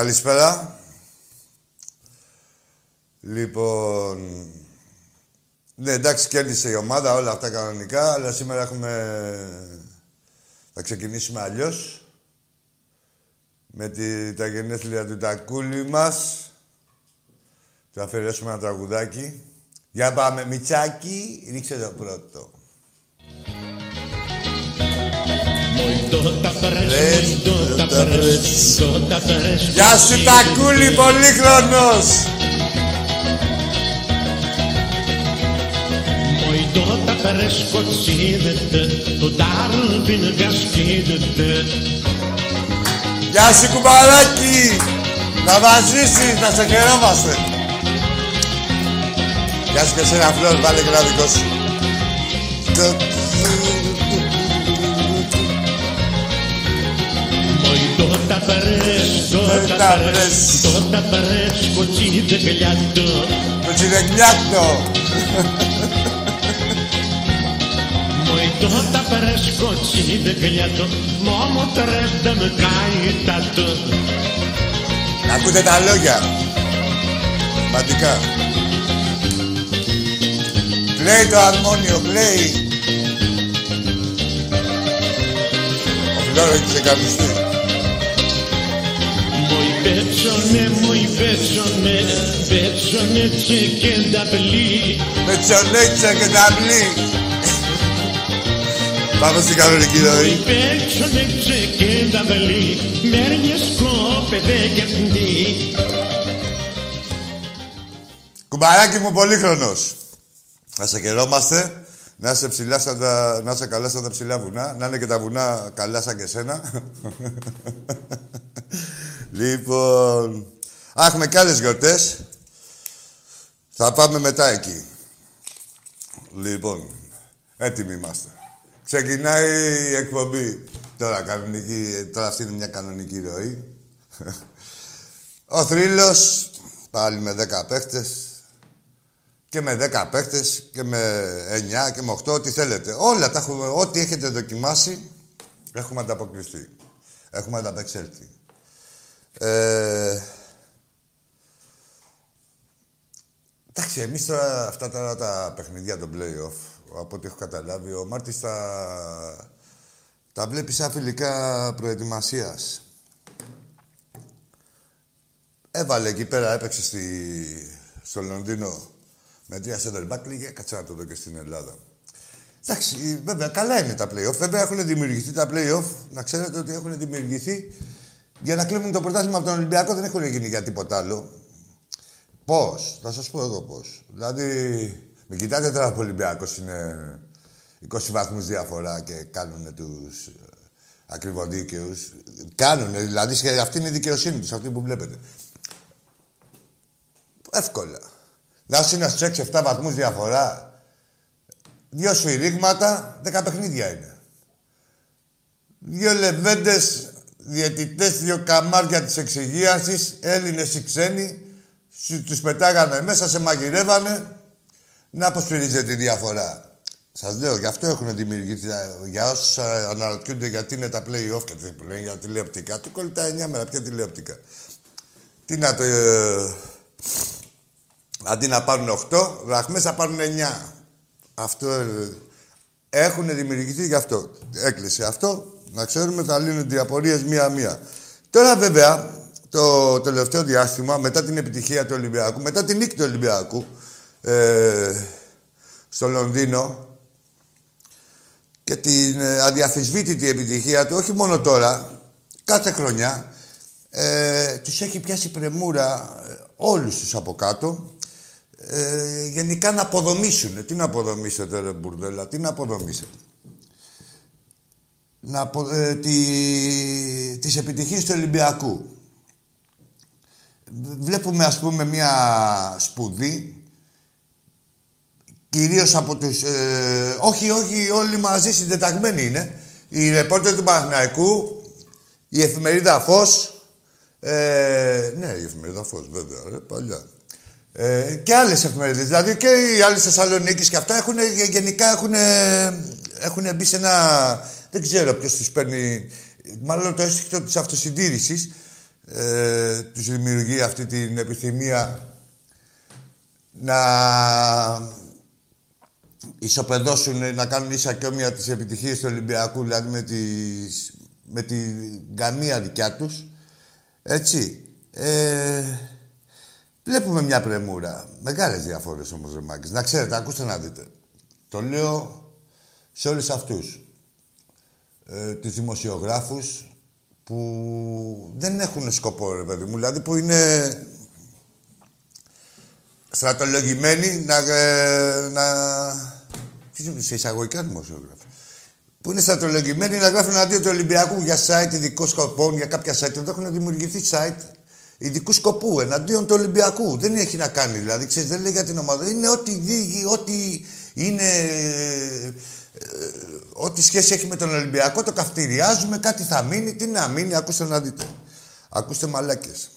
Καλησπέρα. Λοιπόν... Ναι, εντάξει, κέρδισε η ομάδα, όλα αυτά κανονικά, αλλά σήμερα έχουμε... Θα ξεκινήσουμε αλλιώς. Με τη, τα γενέθλια του Τακούλη μας. Θα αφαιρέσουμε ένα τραγουδάκι. Για πάμε, Μιτσάκι, ρίξε το πρώτο. Γεια σου Τακούλη, πολύχρονος! Τότε παρεσκοτσίδεται, το τάρμπιν γασκίδεται. Γεια σου κουμπαράκι! Να βαζίσεις, να σε χαιρόμαστε. Γεια σου και σε ένα φλόρ, βάλε και ένα δικό σου. Τότε παρέσκο, τότε παρέσκο, τσιδεκλιάτο. Το τσιδεκλιάτο. Τότε παρέσκο, τσιδεκλιάτο. Μόμο τρέστα με καητάτο. Να ακούτε τα λόγια. Σημαντικά. Κλαίει το αρμόνιο, κλαίει. Ο Φλόρο έχει ξεκαμιστεί. Muy pezzone, muy pezzone, pezzone c'è che da lì. Με τσολέτσα και τα μπλή. Πάμε στην κανονική Muy ροή. pezzone c'è che da lì, merghe scopete che di. Κουμπαράκι μου, πολύχρονος. Να σε χαιρόμαστε. Να είσαι ψηλά σαν τα... Να είσαι καλά σαν τα ψηλά βουνά. Να είναι και τα βουνά καλά σαν και σένα. Λοιπόν... Α, έχουμε και άλλες γιορτές. Θα πάμε μετά εκεί. Λοιπόν, έτοιμοι είμαστε. Ξεκινάει η εκπομπή. Τώρα, κανονική, τώρα αυτή είναι μια κανονική ροή. Ο θρύλος, πάλι με 10 παίχτες. Και με 10 παίχτες και με 9 και με 8, ό,τι θέλετε. Όλα τα έχουμε, ό,τι έχετε δοκιμάσει, έχουμε ανταποκριθεί. Έχουμε ανταπεξέλθει. Ε, εντάξει, εμείς τώρα αυτά τώρα τα παιχνίδια των play-off, από ό,τι έχω καταλάβει, ο Μάρτης τα, τα βλέπει σαν φιλικά προετοιμασίας. Έβαλε εκεί πέρα, έπαιξε στη, στο Λονδίνο με τρία center back, λίγε κάτσε να το δω και στην Ελλάδα. Εντάξει, βέβαια, καλά είναι τα play-off. Βέβαια, έχουν δημιουργηθεί τα play-off. Να ξέρετε ότι έχουν δημιουργηθεί για να κλείνουν το πρωτάθλημα από τον Ολυμπιακό. Δεν έχουν γίνει για τίποτα άλλο. Πώς, θα σας πω εγώ πώς. Δηλαδή, μην κοιτάτε τώρα που ο Ολυμπιακός είναι 20 βαθμούς διαφορά και κάνουν τους ακριβοδίκαιου. Κάνουν, δηλαδή, και αυτή είναι η δικαιοσύνη τους, αυτή που βλέπετε. Εύκολα. Να σου είναι στου 6-7 βαθμούς διαφορά. Δύο σφυρίγματα, 10 παιχνίδια είναι. Δύο λεβέντες διαιτητές, δύο καμάρια της εξυγίασης, Έλληνες ή ξένοι, τους πετάγανε μέσα, σε μαγειρεύανε. Να πώ τη διαφορά. Σας λέω, γι' αυτό έχουν δημιουργηθεί. Για όσους αναρωτιούνται γιατί είναι τα play-off και δεν λένε για τηλεοπτικά. Του κολλητά 9 μέρα, ποια τηλεοπτικά. Τι να το. Ε, αντί να πάρουν 8, δραχμές θα πάρουν 9. Αυτό ε, έχουν δημιουργηθεί γι' αυτό. Έκλεισε αυτό. Να ξέρουμε θα λύνονται οι απορίες μία-μία. Τώρα βέβαια, το τελευταίο διάστημα, μετά την επιτυχία του Ολυμπιακού, μετά την νίκη του Ολυμπιακού ε, στο Λονδίνο και την ε, αδιαφυσβήτητη επιτυχία του, όχι μόνο τώρα, κάθε χρονιά, ε, τους έχει πιάσει πρεμούρα ε, όλους τους από κάτω ε, γενικά να αποδομήσουν. Τι να αποδομήσετε, ρε Μπουρδέλα, τι να αποδομήσετε. Να απο, ε, τη, τις επιτυχίες του Ολυμπιακού. Βλέπουμε, ας πούμε, μια σπουδή, κυρίως από τους... Ε, όχι, όχι, όλοι μαζί συντεταγμένοι είναι. Οι ρεπόρτερ του Παναθηναϊκού, η εφημερίδα Φως, ε, ναι, η εφημερίδα Φως, βέβαια, ρε, παλιά. Ε, και άλλες εφημερίδες. Δηλαδή και οι άλλε Θεσσαλονίκης και αυτά έχουν, γενικά έχουν, έχουν μπει σε ένα. Δεν ξέρω ποιος του παίρνει. Μάλλον το αίσθητο της αυτοσυντήρησης. ε, τους δημιουργεί αυτή την επιθυμία να ισοπεδώσουν, να κάνουν ίσα και όμοια τις επιτυχίες του Ολυμπιακού, δηλαδή με, τις, με την γαμία δικιά τους. Έτσι. Ε, βλέπουμε μια πρεμούρα. Μεγάλες διαφορές όμως, ρε Να ξέρετε, ακούστε να δείτε. Το λέω σε όλους αυτούς. Ε, τους δημοσιογράφους που δεν έχουν σκοπό, ρε παιδί μου. Δηλαδή που είναι στρατολογημένοι να... Ε, να... Τι σε εισαγωγικά δημοσιογράφοι. Που είναι στρατολογημένοι να γράφουν αντί του Ολυμπιακού για site ειδικών σκοπών, για κάποια site. Εδώ έχουν δημιουργηθεί site ειδικού σκοπού εναντίον του Ολυμπιακού. Δεν έχει να κάνει δηλαδή. Ξέρεις, δεν λέει για την ομάδα. Είναι ό,τι, ό,τι είναι ε, ό,τι σχέση έχει με τον Ολυμπιακό το καυτηριάζουμε, κάτι θα μείνει, τι να μείνει, ακούστε να δείτε. Ακούστε μαλάκες.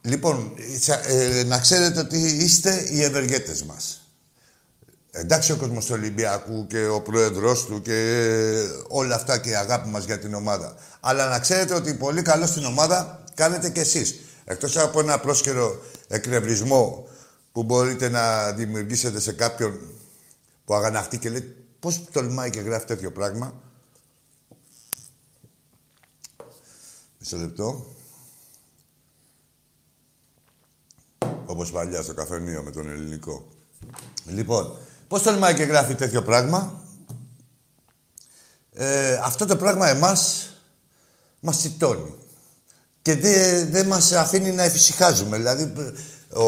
Λοιπόν, ε, να ξέρετε ότι είστε οι ευεργέτες μας. Εντάξει ο κόσμος του Ολυμπιακού και ο πρόεδρος του και όλα αυτά και η αγάπη μας για την ομάδα. Αλλά να ξέρετε ότι πολύ καλό στην ομάδα κάνετε κι εσείς. Εκτός από ένα πρόσκαιρο εκνευρισμό που μπορείτε να δημιουργήσετε σε κάποιον που αγαναχτεί και λέει πώς τολμάει και γράφει τέτοιο πράγμα. Μισό λεπτό. Όπως παλιά στο καφενείο με τον ελληνικό. Λοιπόν, πώς τολμάει και γράφει τέτοιο πράγμα. Ε, αυτό το πράγμα εμάς μας τσιτώνει. Και δεν δε μας αφήνει να εφησυχάζουμε. Δηλαδή, ο,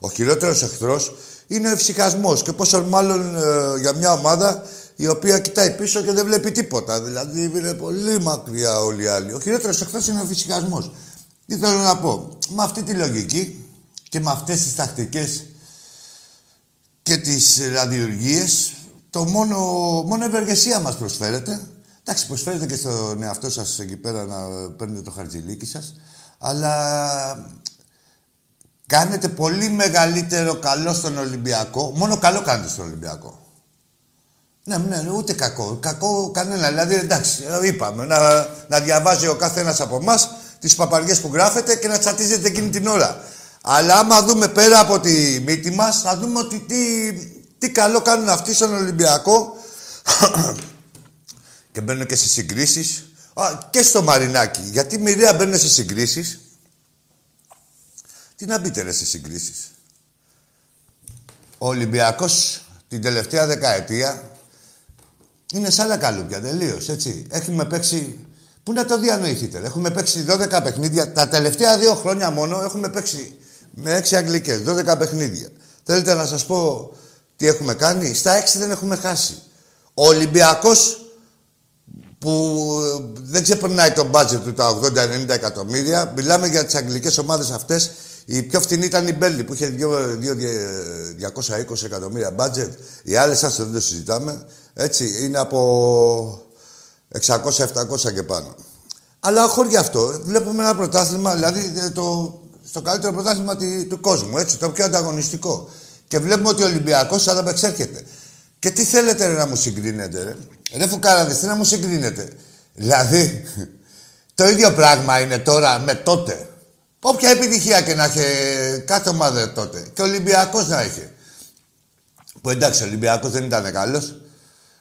ο χειρότερος εχθρός είναι ο ευσυχασμό. Και πόσο μάλλον ε, για μια ομάδα η οποία κοιτάει πίσω και δεν βλέπει τίποτα. Δηλαδή είναι πολύ μακριά όλοι οι άλλοι. Ο χειρότερος εχθρός είναι ο ευσυχασμό. Τι θέλω να πω; Με αυτή τη λογική και με αυτές τις τακτικές και τις ραδιοργίε, το μόνο, μόνο ευεργεσία μας προσφέρεται. Εντάξει, προσφέρετε και στον εαυτό σας εκεί πέρα να παίρνετε το χαρτζηλίκι σας. Αλλά Κάνετε πολύ μεγαλύτερο καλό στον Ολυμπιακό. Μόνο καλό κάνετε στον Ολυμπιακό. Ναι, ναι, ούτε κακό. Κακό κανένα. Δηλαδή, εντάξει, είπαμε, να, να διαβάζει ο κάθε ένας από εμάς τις παπαριές που γράφετε και να τσατίζετε εκείνη την ώρα. Αλλά άμα δούμε πέρα από τη μύτη μας, θα δούμε ότι τι, τι καλό κάνουν αυτοί στον Ολυμπιακό. και μπαίνουν και σε συγκρίσεις. και στο Μαρινάκι. Γιατί μοιραία μπαίνουν σε συγκρίσεις. Τι να μπείτε ρε σε συγκρίσεις. Ο Ολυμπιακός την τελευταία δεκαετία είναι σαν άλλα καλούπια, τελείως έτσι. Έχουμε παίξει. Πού να το διανοηθείτε, έχουμε παίξει 12 παιχνίδια. Τα τελευταία δύο χρόνια μόνο έχουμε παίξει με 6 αγγλικές, 12 παιχνίδια. Θέλετε να σας πω τι έχουμε κάνει; Στα 6 δεν έχουμε χάσει. Ο Ολυμπιακός που δεν ξεπερνάει το μπάτζετ του τα 80-90 εκατομμύρια. Μιλάμε για τις αγγλικές ομάδες αυτές η πιο φθηνή ήταν η Μπέλη που είχε 220 εκατομμύρια μπάτζετ. Οι άλλες, άστο δεν το συζητάμε. Έτσι, είναι από 600-700 και πάνω. Αλλά χωρίς αυτό, βλέπουμε ένα πρωτάθλημα, δηλαδή ε, το, στο καλύτερο πρωτάθλημα του κόσμου, έτσι, το πιο ανταγωνιστικό. Και βλέπουμε ότι ο Ολυμπιακός ανταπεξέρχεται. Και τι θέλετε ρε, να μου συγκρίνετε, ρε; Ρε φουκάραδες, τι να μου συγκρίνετε; Δηλαδή, το ίδιο πράγμα είναι τώρα με τότε. Όποια επιτυχία και να είχε κάθε ομάδα τότε. Και ο Ολυμπιακός να είχε. Που εντάξει, ο Ολυμπιακός δεν ήταν καλός.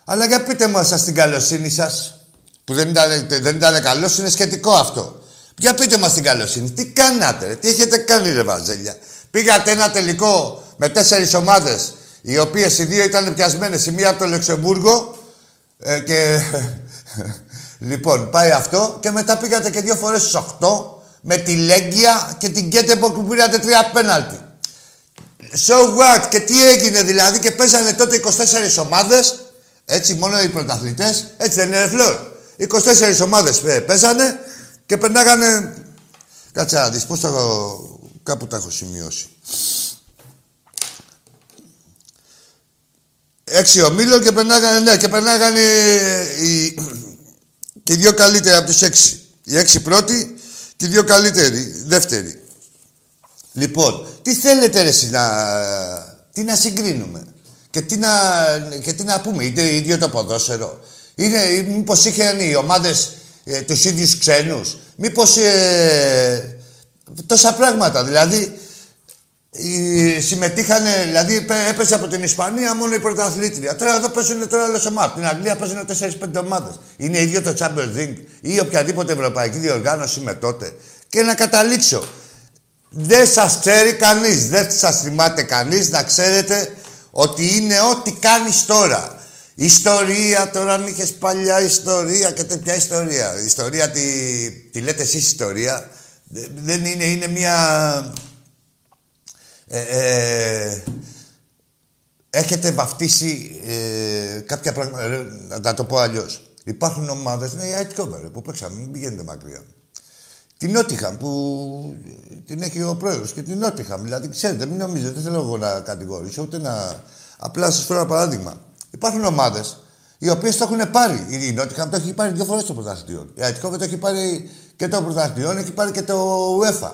Αλλά για πείτε μας σας την καλοσύνη σας. Που δεν ήταν, δεν ήταν καλός, είναι σχετικό αυτό. Για πείτε μας την καλοσύνη. Τι κάνατε, τι έχετε κάνει, ρε Βαζέλια. Πήγατε ένα τελικό με τέσσερις ομάδες, οι οποίες οι δύο ήταν πιασμένες. Η μία από το Λεξεμβούργο ε, και. λοιπόν, πάει αυτό και μετά πήγατε και δύο φορές στου 8 με τη Λέγκια και την Κέτεμπορ που πήρατε τρία πέναλτι. So what, και τι έγινε δηλαδή και παίζανε τότε 24 ομάδες, έτσι μόνο οι πρωταθλητές, έτσι δεν είναι φλόρ. 24 ομάδες παίζανε και περνάγανε... Κάτσε να δεις, πώς θα... Κάπου τα έχω σημειώσει. Έξι ομίλων και περνάγανε, ναι, και περνάγανε οι, και οι δύο καλύτεροι από τους έξι. Οι έξι πρώτοι και οι δύο καλύτεροι, δεύτεροι. Λοιπόν, τι θέλετε ρε εσύ να... Τι να συγκρίνουμε. Και τι να, και τι να πούμε, είτε ίδιο το ποδόσφαιρο. Είναι, μήπως είχαν οι ομάδες ε, τους ίδιους ξένους. Μήπως ε, τόσα πράγματα. Δηλαδή, οι, συμμετείχαν, δηλαδή έπεσε από την Ισπανία μόνο η πρωταθλήτρια. Τώρα εδώ παίζουν τώρα όλε ομάδε. Στην Αγγλία παίζουν 4-5 ομάδες. Είναι ίδιο το Champions League ή οποιαδήποτε ευρωπαϊκή διοργάνωση με τότε. Και να καταλήξω. Δεν σας ξέρει κανείς, δεν σας θυμάται κανείς να ξέρετε ότι είναι ό,τι κάνεις τώρα. Ιστορία, τώρα αν είχες παλιά ιστορία και τέτοια ιστορία. Ιστορία τη, τη λέτε εσείς ιστορία. Δεν είναι, είναι μια ε, ε, έχετε βαφτίσει ε, κάποια πράγματα. Ε, να το πω αλλιώς. Υπάρχουν ομάδες, ναι, η Αιτκόβερ που παίξαμε, μην πηγαίνετε μακριά. Την Νότιχαμ που την έχει ο πρόεδρος και την Νότιχαμ. Δηλαδή, ξέρετε, μην νομίζετε, δεν θέλω εγώ να κατηγορήσω, ούτε να. Απλά σα φέρω ένα παράδειγμα. Υπάρχουν ομάδες οι οποίες το έχουν πάρει. Η Νότιχαμ το έχει πάρει δύο φορές το πρωταθλητήριο. Η Αιτκόβερ το έχει πάρει και το πρωταθλητήριο, έχει πάρει και το UEFA.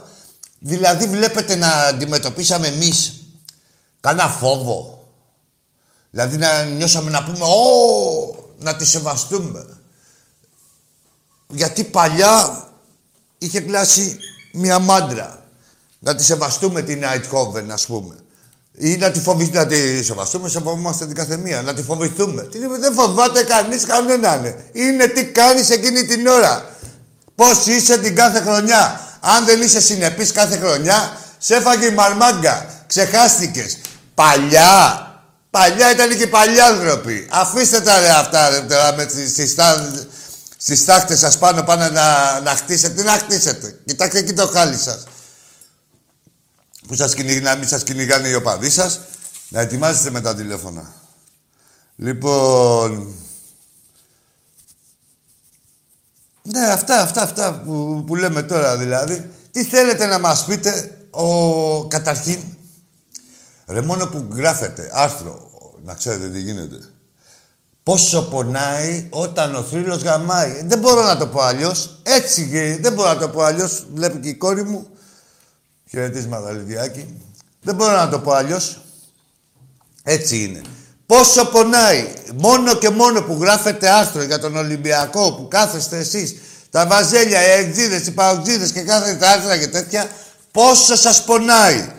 Δηλαδή βλέπετε να αντιμετωπίσαμε εμείς κανένα φόβο. Δηλαδή να νιώσαμε να πούμε «Ω, να τη σεβαστούμε». Γιατί παλιά είχε κλάσει μια μάντρα. Να τη σεβαστούμε την Nighthoven, ας πούμε. Ή να τη φοβηθούμε, να τη σεβαστούμε, σεβόμαστε την καθεμία. Να τη φοβηθούμε. Τι, δεν φοβάται κανείς κανέναν. Είναι τι κάνεις εκείνη την ώρα. Πώς είσαι την κάθε χρονιά. Αν δεν είσαι συνεπής κάθε χρονιά, σε έφαγε η μαρμάγκα. Ξεχάστηκες. Παλιά. Παλιά ήταν και παλιά άνθρωποι. Αφήστε τα ρε αυτά ρε, τώρα με τις, στις, τάχτες σας πάνω πάνω να, να χτίσετε. Τι να χτίσετε. Κοιτάξτε εκεί το χάλι σας. Που σας κυνηγάνε, να μην σας κυνηγάνε οι οπαδοί σας. Να ετοιμάζετε με τα τηλέφωνα. Λοιπόν... Ναι, αυτά, αυτά, αυτά που, που λέμε τώρα δηλαδή. Τι θέλετε να μας πείτε, ο, καταρχήν, ρε μόνο που γράφετε άρθρο, να ξέρετε τι γίνεται. Πόσο πονάει όταν ο θρύλος γαμάει. Δεν μπορώ να το πω αλλιώς. Έτσι δεν μπορώ να το πω αλλιώς. Βλέπει και η κόρη μου. Χαιρετίσματα, Λιδιάκη. Δεν μπορώ να το πω αλλιώς. Έτσι είναι. Πόσο πονάει. Μόνο και μόνο που γράφετε άρθρο για τον Ολυμπιακό, που κάθεστε εσείς, τα βαζέλια, οι εκδίδες, οι παουτζίδες και κάθετε άρθρα και τέτοια, πόσο σας πονάει.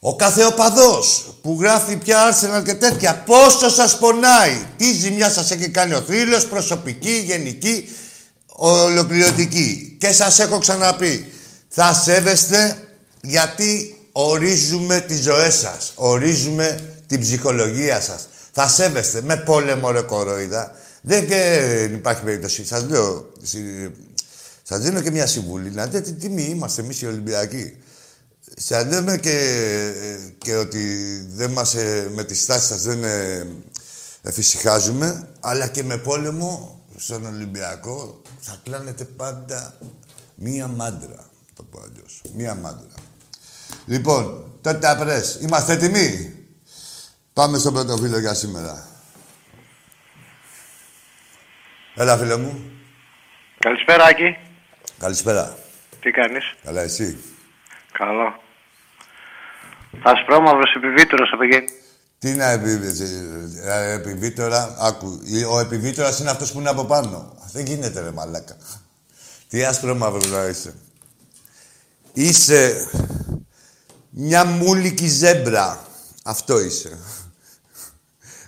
Ο κάθε οπαδός που γράφει πια Arsenal και τέτοια, πόσο σας πονάει. Τι ζημιά σας έχει κάνει ο θρύλος, προσωπική, γενική, ολοκληρωτική. Και σας έχω ξαναπεί, θα σέβεστε γιατί ορίζουμε τις ζωές σας. Ορίζουμε την ψυχολογία σας. Θα σέβεστε με πόλεμο ρε κοροϊδά. Δεν υπάρχει περίπτωση. Σας λέω, σας δίνω και μια συμβουλή. Να δείτε τι τιμή είμαστε εμείς οι Ολυμπιακοί. Σας λέμε και, και ότι δεν μας, ε, με τις στάσεις σας δεν ε, εφησυχάζουμε, αλλά και με πόλεμο στον Ολυμπιακό θα κλάνετε πάντα μία μάντρα. Το πω αλλιώς. Μία μάντρα. Λοιπόν, τότε απρές. Είμαστε έτοιμοι; Πάμε στο πρώτο φίλο για σήμερα. Έλα, φίλε μου. Καλησπέρα, Άκη. Καλησπέρα. Τι κάνεις; Καλά, εσύ; Καλό. Ασπρόμαυρος επιβίτορος θα πηγαίνει. Τι είναι ε, επιβίτορα. Άκου. Ο επιβίτορας είναι αυτός που είναι από πάνω. Δεν γίνεται, ρε μαλάκα. Τι άσπρο μαύρο να είσαι. Είσαι μια μούλικη ζέμπρα. Αυτό είσαι.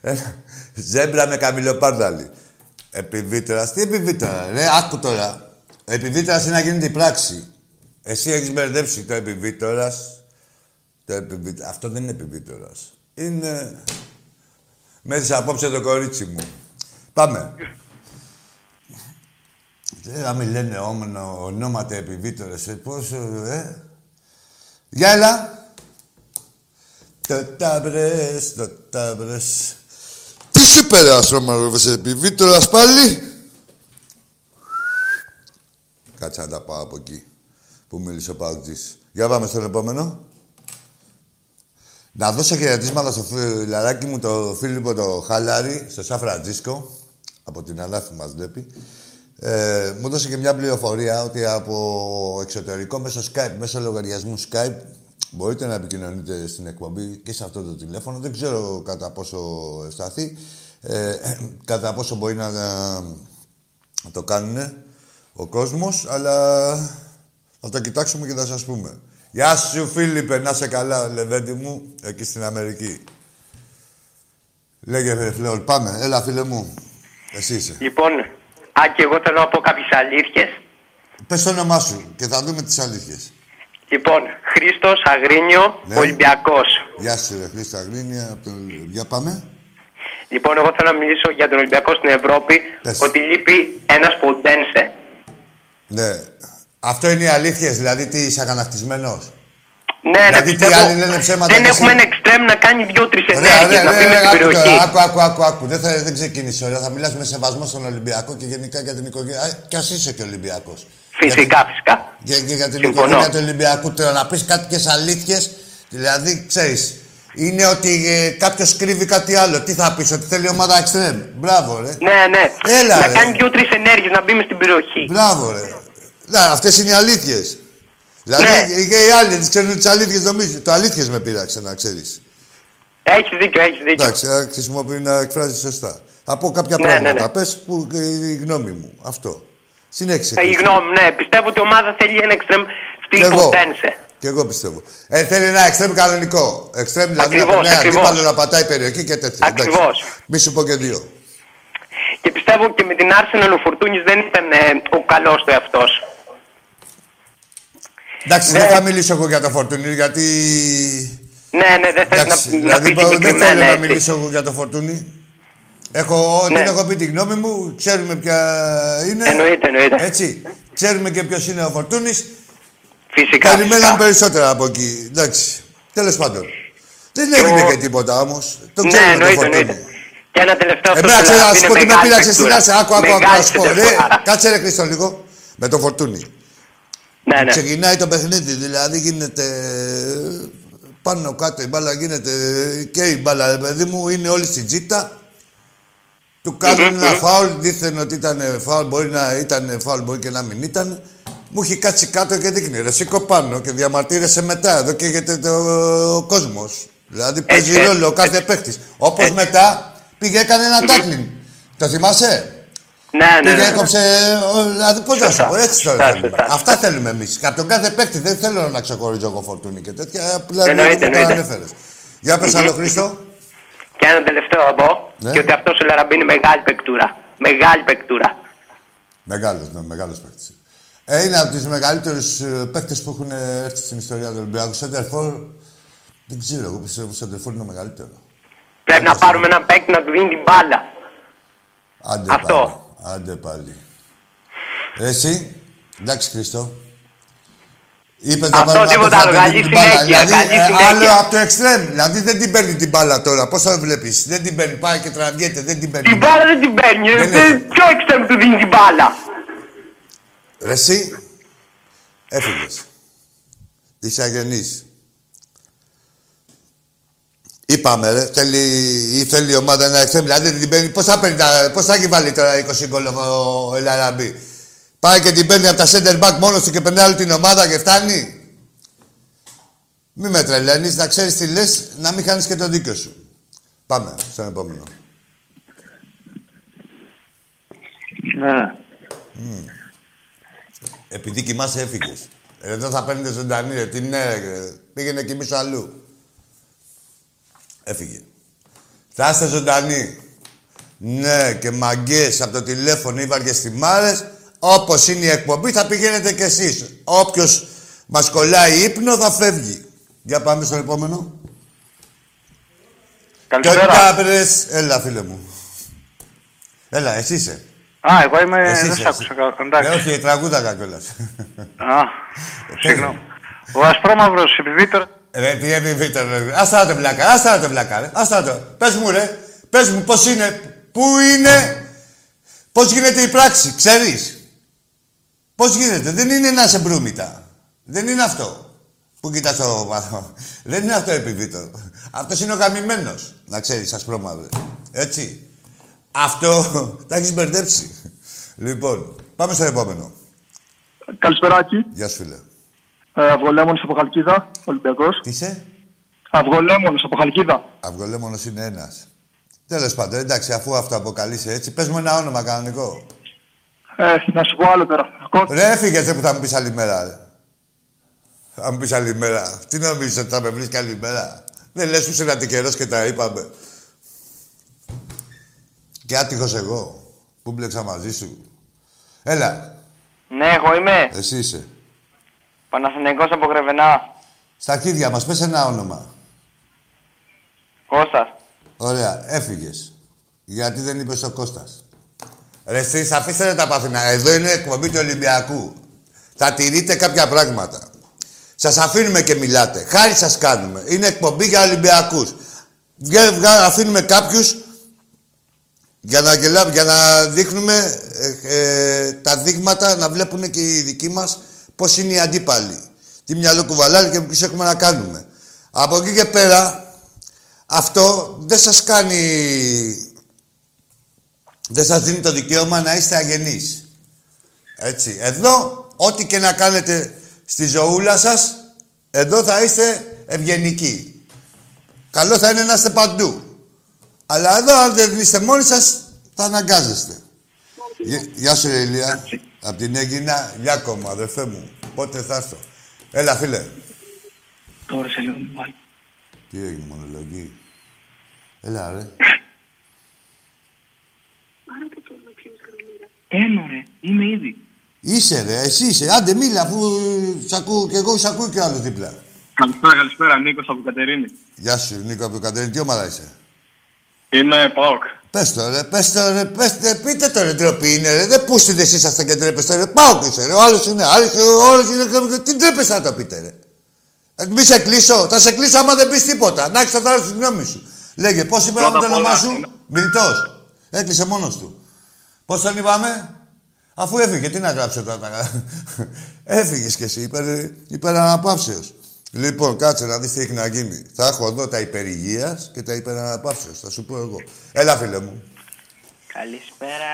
Ε, ζέμπρα με καμιλοπάρδαλη. Επιβίτερα. Τι επιβίτερα, ρε, άκου τώρα. Επιβίτερα είναι να γίνεται η πράξη. Εσύ έχεις μπερδέψει το επιβίτερα. Το επιβίτερα. Αυτό δεν είναι επιβίτερα. Είναι. Μέσα απόψε το κορίτσι μου. Πάμε. Δεν θα μην λένε ονόματα επιβίτορες, ε, πόσο, ε. Γεια, έλα. Το τάμπρες, το τάμπρες. Τι σου περάσω, σε επιβίτορας πάλι. Κάτσε να τα πάω από εκεί που μίλησε ο Παουτζής. Για πάμε στον επόμενο. Να δώσω χαιρετίσματα στο φιλαράκι μου, το Φίλιππο το Χάλαρη, στο Σαν Φραντζίσκο, από την Αλάθη μας βλέπει. Ε, μου έδωσε και μια πληροφορία ότι από εξωτερικό μέσω Skype, μέσω λογαριασμού Skype, μπορείτε να επικοινωνείτε στην εκπομπή και σε αυτό το τηλέφωνο. Δεν ξέρω κατά πόσο ευσταθεί, ε, κατά πόσο μπορεί να, το κάνουν. ο κόσμος, αλλά θα το κοιτάξουμε και θα σας πούμε. Γεια σου, Φίλιππε, να σε καλά, Λεβέντη μου, εκεί στην Αμερική. Λέγε, Φλεόλ, πάμε. Έλα, φίλε μου. Εσύ είσαι. Λοιπόν, Άκη, εγώ θέλω να πω κάποιες αλήθειες. Πες το όνομά σου και θα δούμε τις αλήθειες. Λοιπόν, Χρήστος Αγρίνιο, Ναι. Ολυμπιακός. Γεια σου, ρε Χρήστα Αγρίνια. από τον- Για πάμε. Λοιπόν, εγώ θέλω να μιλήσω για τον Ολυμπιακό στην Ευρώπη. Πες. Ότι λείπει ένας Ποντένσε. Ναι. Αυτό είναι οι αλήθειες, δηλαδή τι είσαι αγανακτισμένος; Ναι, Δηλαδή, ναι, τι πιστεύω, άλλοι λένε ψέματα Δεν και έχουμε εσύ. ένα εξτρέμ να κάνει δύο-τρει Ωραία, ενέργειε ωραία, να πει ωραία, με την άκου τώρα, περιοχή. άκου, άκου, άκου, άκου. Δεν, θα, δεν ξεκίνησε ωραία. Θα μιλάς με σεβασμό στον Ολυμπιακό και γενικά για την οικογένεια. Α, Κι ας είσαι και Ολυμπιακός. Φυσικά, φυσικά. Για, για, για την Συμφωνώ. οικογένεια του Ολυμπιακού. Τώρα να πεις κάποιες αλήθειες, δηλαδή, ξέρεις, είναι ότι ε, κάποιος κρύβει κάτι άλλο. Τι θα πεις, ότι θέλει η ομάδα εξτρέμ. Μπράβο, ρε. Ναι, ναι. Έλα, να ρε. κάνει δύο-τρει ενέργειες να μπει μες στην περιοχή. Μπράβο, ρε. Να, αυτές είναι οι αλήθειες. Δηλαδή, Ναι. και οι άλλοι τις ξέρουν τις αλήθειες, νομίζω. Το αλήθειες με πείραξε, να ξέρεις. Έχεις δίκιο, έχεις δίκιο. Εντάξει, να χρησιμοποιεί να εκφράζει σωστά. Θα πω κάποια Ναι, πράγματα. ναι, ναι. Πες που ε, η γνώμη μου. Αυτό. Συνέχισε. Ε, Η Χρήστο. γνώμη, ναι. Πιστεύω ότι η ομάδα θέλει ένα εξτρέμ Κι στη εγώ. Ποντένσε. Και εγώ πιστεύω. Ε, θέλει ένα εξτρέμ κανονικό. Εξτρέμ δηλαδή Ακριβώς, να περνάει ακριβώς. αντίπαλο να πατάει περιοχή και τέτοια. Εντάξει. Ακριβώς. Μη σου πω και δύο. Και πιστεύω και με την Arsenal ο Φορτούνης δεν ήταν ε, ο καλός του εαυτός. Εντάξει, Ναι. δεν θα μιλήσω εγώ για το φορτούνι γιατί. Ναι, ναι, δεν θες Εντάξει, να, να δηλαδή πεις πάω- δεν συγκεκριμένα θέλω να έτσι. μιλήσω εγώ για το φορτούνι. Έχω, Ναι. Δεν έχω πει τη γνώμη μου, ξέρουμε ποια είναι. Εννοείται, εννοείται. Έτσι. Ξέρουμε και ποιος είναι ο Φορτούνης. Φυσικά, Περιμέναμε φυσικά. περισσότερα από εκεί. Εντάξει. Τέλος πάντων. Δεν Και έγινε ο- και τίποτα όμως. Το Ναι, ξέρουμε το εννοείται, Φορτούνη. εννοείται. Και ένα τελευταίο αυτό Εμένα που ξέρω, θέλω να να σου πει πω είναι τι με μεγάλη πείραξε στην παικτούρα. Άση. Άκου, άκου, άκου, Μεγάλη να σου πω. Ρε, παικτούρα. κάτσε ρε Χρήστο λίγο. Με το Φορτούνη. Ναι, ναι. Ξεκινάει το παιχνίδι, δηλαδή γίνεται ε, πάνω κάτω η μπάλα γίνεται ε, και η μπάλα, ρε παιδί μου, είναι όλη στην τζίτα. Του κάνουν ένα φάουλ, δίθεν ότι ήταν φάουλ, μπορεί να ήταν φάουλ, μπορεί και να μην ήταν. Μου έχει κάτσει κάτω και δείχνει, ρε σήκω πάνω και διαμαρτύρεσαι μετά, εδώ καίγεται το ο κόσμος. Δηλαδή παίζει Έτσι, ρόλο ο κάθε παίχτης. Όπως μετά πήγε έκανε ένα τάκλινγκ. Το θυμάσαι; Ναι, ναι, Πήγε, ναι. έκοψε. ο- Δηλαδή, πώς να σου Σωστά. πω, έτσι το Σωστά, θέλουμε. σωστά. Αυτά θέλουμε εμείς. Και από τον κάθε παίκτη δεν θέλω να ξεχωρίζω εγώ φορτούνη και τέτοια. Απλά Εννοείται, μου το εννοείται. ανέφερες. Για πες άλλο, Χρήστο. Και ένα τελευταίο θα πω. Ναι. Και ότι αυτός ο Λαραμπή είναι μεγάλη παικτούρα. Μεγάλη παικτούρα. Μεγάλος, ναι, μεγάλος παίκτης. Ε, είναι από τους μεγαλύτερους παίκτες που έχουν έρθει στην ιστορία του Ολυμπιακού. Σέντερφορ, δεν ξέρω, εγώ πιστεύω ότι ο Σέντερφορ είναι ο μεγαλύτερο. Πρέπει να πάρουμε έναν παίκτη να του δίνει την μπάλα. Άντε Αυτό. πάλι. Άντε πάλι. Ε, Εσύ, εντάξει Χρήστο. Είπες Αυτό, τίποτα άλλο. Καλή συνέχεια, Δηλαδή, καλή ε, συνέχεια. άλλο από το εξτρέμ. Δηλαδή δεν την παίρνει την μπάλα τώρα. Πώς θα βλέπεις; Δεν την παίρνει. Πάει και τραβιέται. Δεν την παίρνει. Την μπάλα δεν την παίρνει. Δεν Δεν- έχει. Ποιο εξτρέμ του δίνει την μπάλα; Ρε εσύ, έφυγες. Είσαι αγενής. Είπαμε ρε, θέλει, ή θέλει η ομάδα ένα εξτρέμ, δηλαδή δεν την παίρνει, πώς θα, παίρνει, τα- πώς θα έχει βάλει τώρα 20 γκολ ο, ο Ελαραμπή. Πάει και την παίρνει από τα center back μόνος του και περνάει όλη την ομάδα και φτάνει. Μη με τρελαίνεις, να ξέρεις τι λες, να μην χάνεις και το δίκιο σου. Πάμε στον επόμενο. Ναι. Επειδή κοιμάσαι έφυγες. Εδώ θα παίρνετε ζωντανή, ρε. Τι ναι, ρε. Πήγαινε κοιμήσου αλλού. Έφυγε. Θα είστε ζωντανοί. Ναι, και μαγκές από το τηλέφωνο ή βαριεστημάρες, όπως είναι η εκπομπή, θα πηγαίνετε κι εσείς. Όποιος μας κολλάει ύπνο θα φεύγει. Για πάμε στον επόμενο. Καλησπέρα. Κοντάπρες. Έλα, φίλε μου. Έλα, εσύ είσαι. Α, εγώ είμαι. Εσύ δεν είσαι, σ' εσύ. άκουσα καλά. Ε, Εντάξει. όχι, τραγούδαγα κιόλας. Α, συγγνώμη. Ο Ασπρόμαυρος επιβίτορ. Ρε, τι επιβίτερ, ρε. Άστα το βλάκα, άστα το βλάκα, ρε. Άστα το. Πες μου, ρε. Πες μου, πώς είναι, πού είναι, πώς γίνεται η πράξη, ξέρεις; Πώς γίνεται, δεν είναι να σε μπρούμητα. Δεν είναι αυτό. Που κοιτάς το βαθμό. Δεν είναι αυτό επιβίτερ. Αυτός είναι ο γαμημένος, να ξέρεις, ασπρόμαυρε. Έτσι. Αυτό τα έχεις μπερδέψει. Λοιπόν, πάμε στο επόμενο. Καλησπεράκι. Γεια σου, φίλε. Ε, Αυγολέμονος από Χαλκίδα, Ολυμπιακός. Τι είσαι; Αυγολέμονος από Χαλκίδα. Αυγολέμονος είναι ένας. Τέλος πάντων, εντάξει, αφού αυτό αποκαλείσαι έτσι, πες μου ένα όνομα κανονικό. Ε, να σου πω άλλο τώρα. Ακούς. Ρε, έφυγες ρε, που θα μου πεις άλλη μέρα, ρε. Θα μου πεις άλλη μέρα. Τι νομίζεις ότι θα με βρεις καλή μέρα; Δεν λες που είσαι ένα καιρός και τα είπαμε. Και άτυχος εγώ που μπλέξα μαζί σου. Έλα, Ναι, εγώ είμαι. εσύ είσαι. Παναθηναϊκός από Γρεβενά. Στα αρχίδια μας, πες ένα όνομα. Κώστας. Ωραία, έφυγες. Γιατί δεν είπες ο Κώστας; Ρε εσείς αφήστε ρε τα παθηνά. Εδώ είναι εκπομπή του Ολυμπιακού. Θα τηρείτε κάποια πράγματα. Σας αφήνουμε και μιλάτε. Χάρη σας κάνουμε. Είναι εκπομπή για Ολυμπιακούς. Βγα- βγα- αφήνουμε κάποιους για να, γελά, για να δείχνουμε ε, ε, τα δείγματα, να βλέπουν και οι δικοί μας πώς είναι οι αντίπαλοι. Τι μυαλό κουβαλάνε και ποιους έχουμε να κάνουμε. Από εκεί και πέρα, αυτό δεν σας κάνει... Δεν σας δίνει το δικαίωμα να είστε αγενείς. Έτσι. Εδώ, ό,τι και να κάνετε στη ζωούλα σας, εδώ θα είστε ευγενικοί. Καλό θα είναι να είστε παντού. Αλλά εδώ, αν δεν είστε μόνοι σας, θα αναγκάζεστε. Γεια- Γεια σου, ρε Ηλία. Απ' την Έγινα, Γιάκομα, αδερφέ μου. Πότε θα έρθω. Έλα, φίλε. Τώρα σε λίγο μου βάλει. Τι έγινε, μονολογή; Έλα, ρε. Έλα ρε, είμαι ήδη. Είσαι, ρε, εσύ είσαι. Άντε, μίλα, αφού σ' ακούω και εγώ σ' ακούω και άλλος δίπλα. Καλησπέρα, καλησπέρα. Νίκος από Κατερίνη. Γεια σου, Νίκο από το Κατέρι. Τι ομάδα είσαι; Είμαι ΠΑΟΚ. Πες το, ρε, πες το, ρε, πες το, πείτε το, ρε, ντροπή είναι, ρε. Δεν πούστιδες είσαστε και ντρέπεστε, ρε. Πάω και είσαι, ρε. Ο άλλος είναι, άλλος, ο άλλος είναι, τι ντρέπεσαι να το πείτε, ρε. Ε, μη σε κλείσω, θα σε κλείσω άμα δεν πεις τίποτα. Να έχεις θα της γνώμης σου. Λέγε, πώς είπε Πρώτα το απ' όνομά όλα, σου; είναι- Μιλτός. Έκλεισε μόνος του. Πώς τον είπαμε. Αφού έφυγε, τι να γράψω τώρα. Έφυγες κι εσύ, υπερ, υπεραναπαύσεως. Λοιπόν, κάτσε να δεις τι έχει να γίνει. Θα έχω εδώ τα υπερηγείας και τα υπεραναπαύσεως. Θα σου πω εγώ. Έλα, φίλε μου. Καλησπέρα.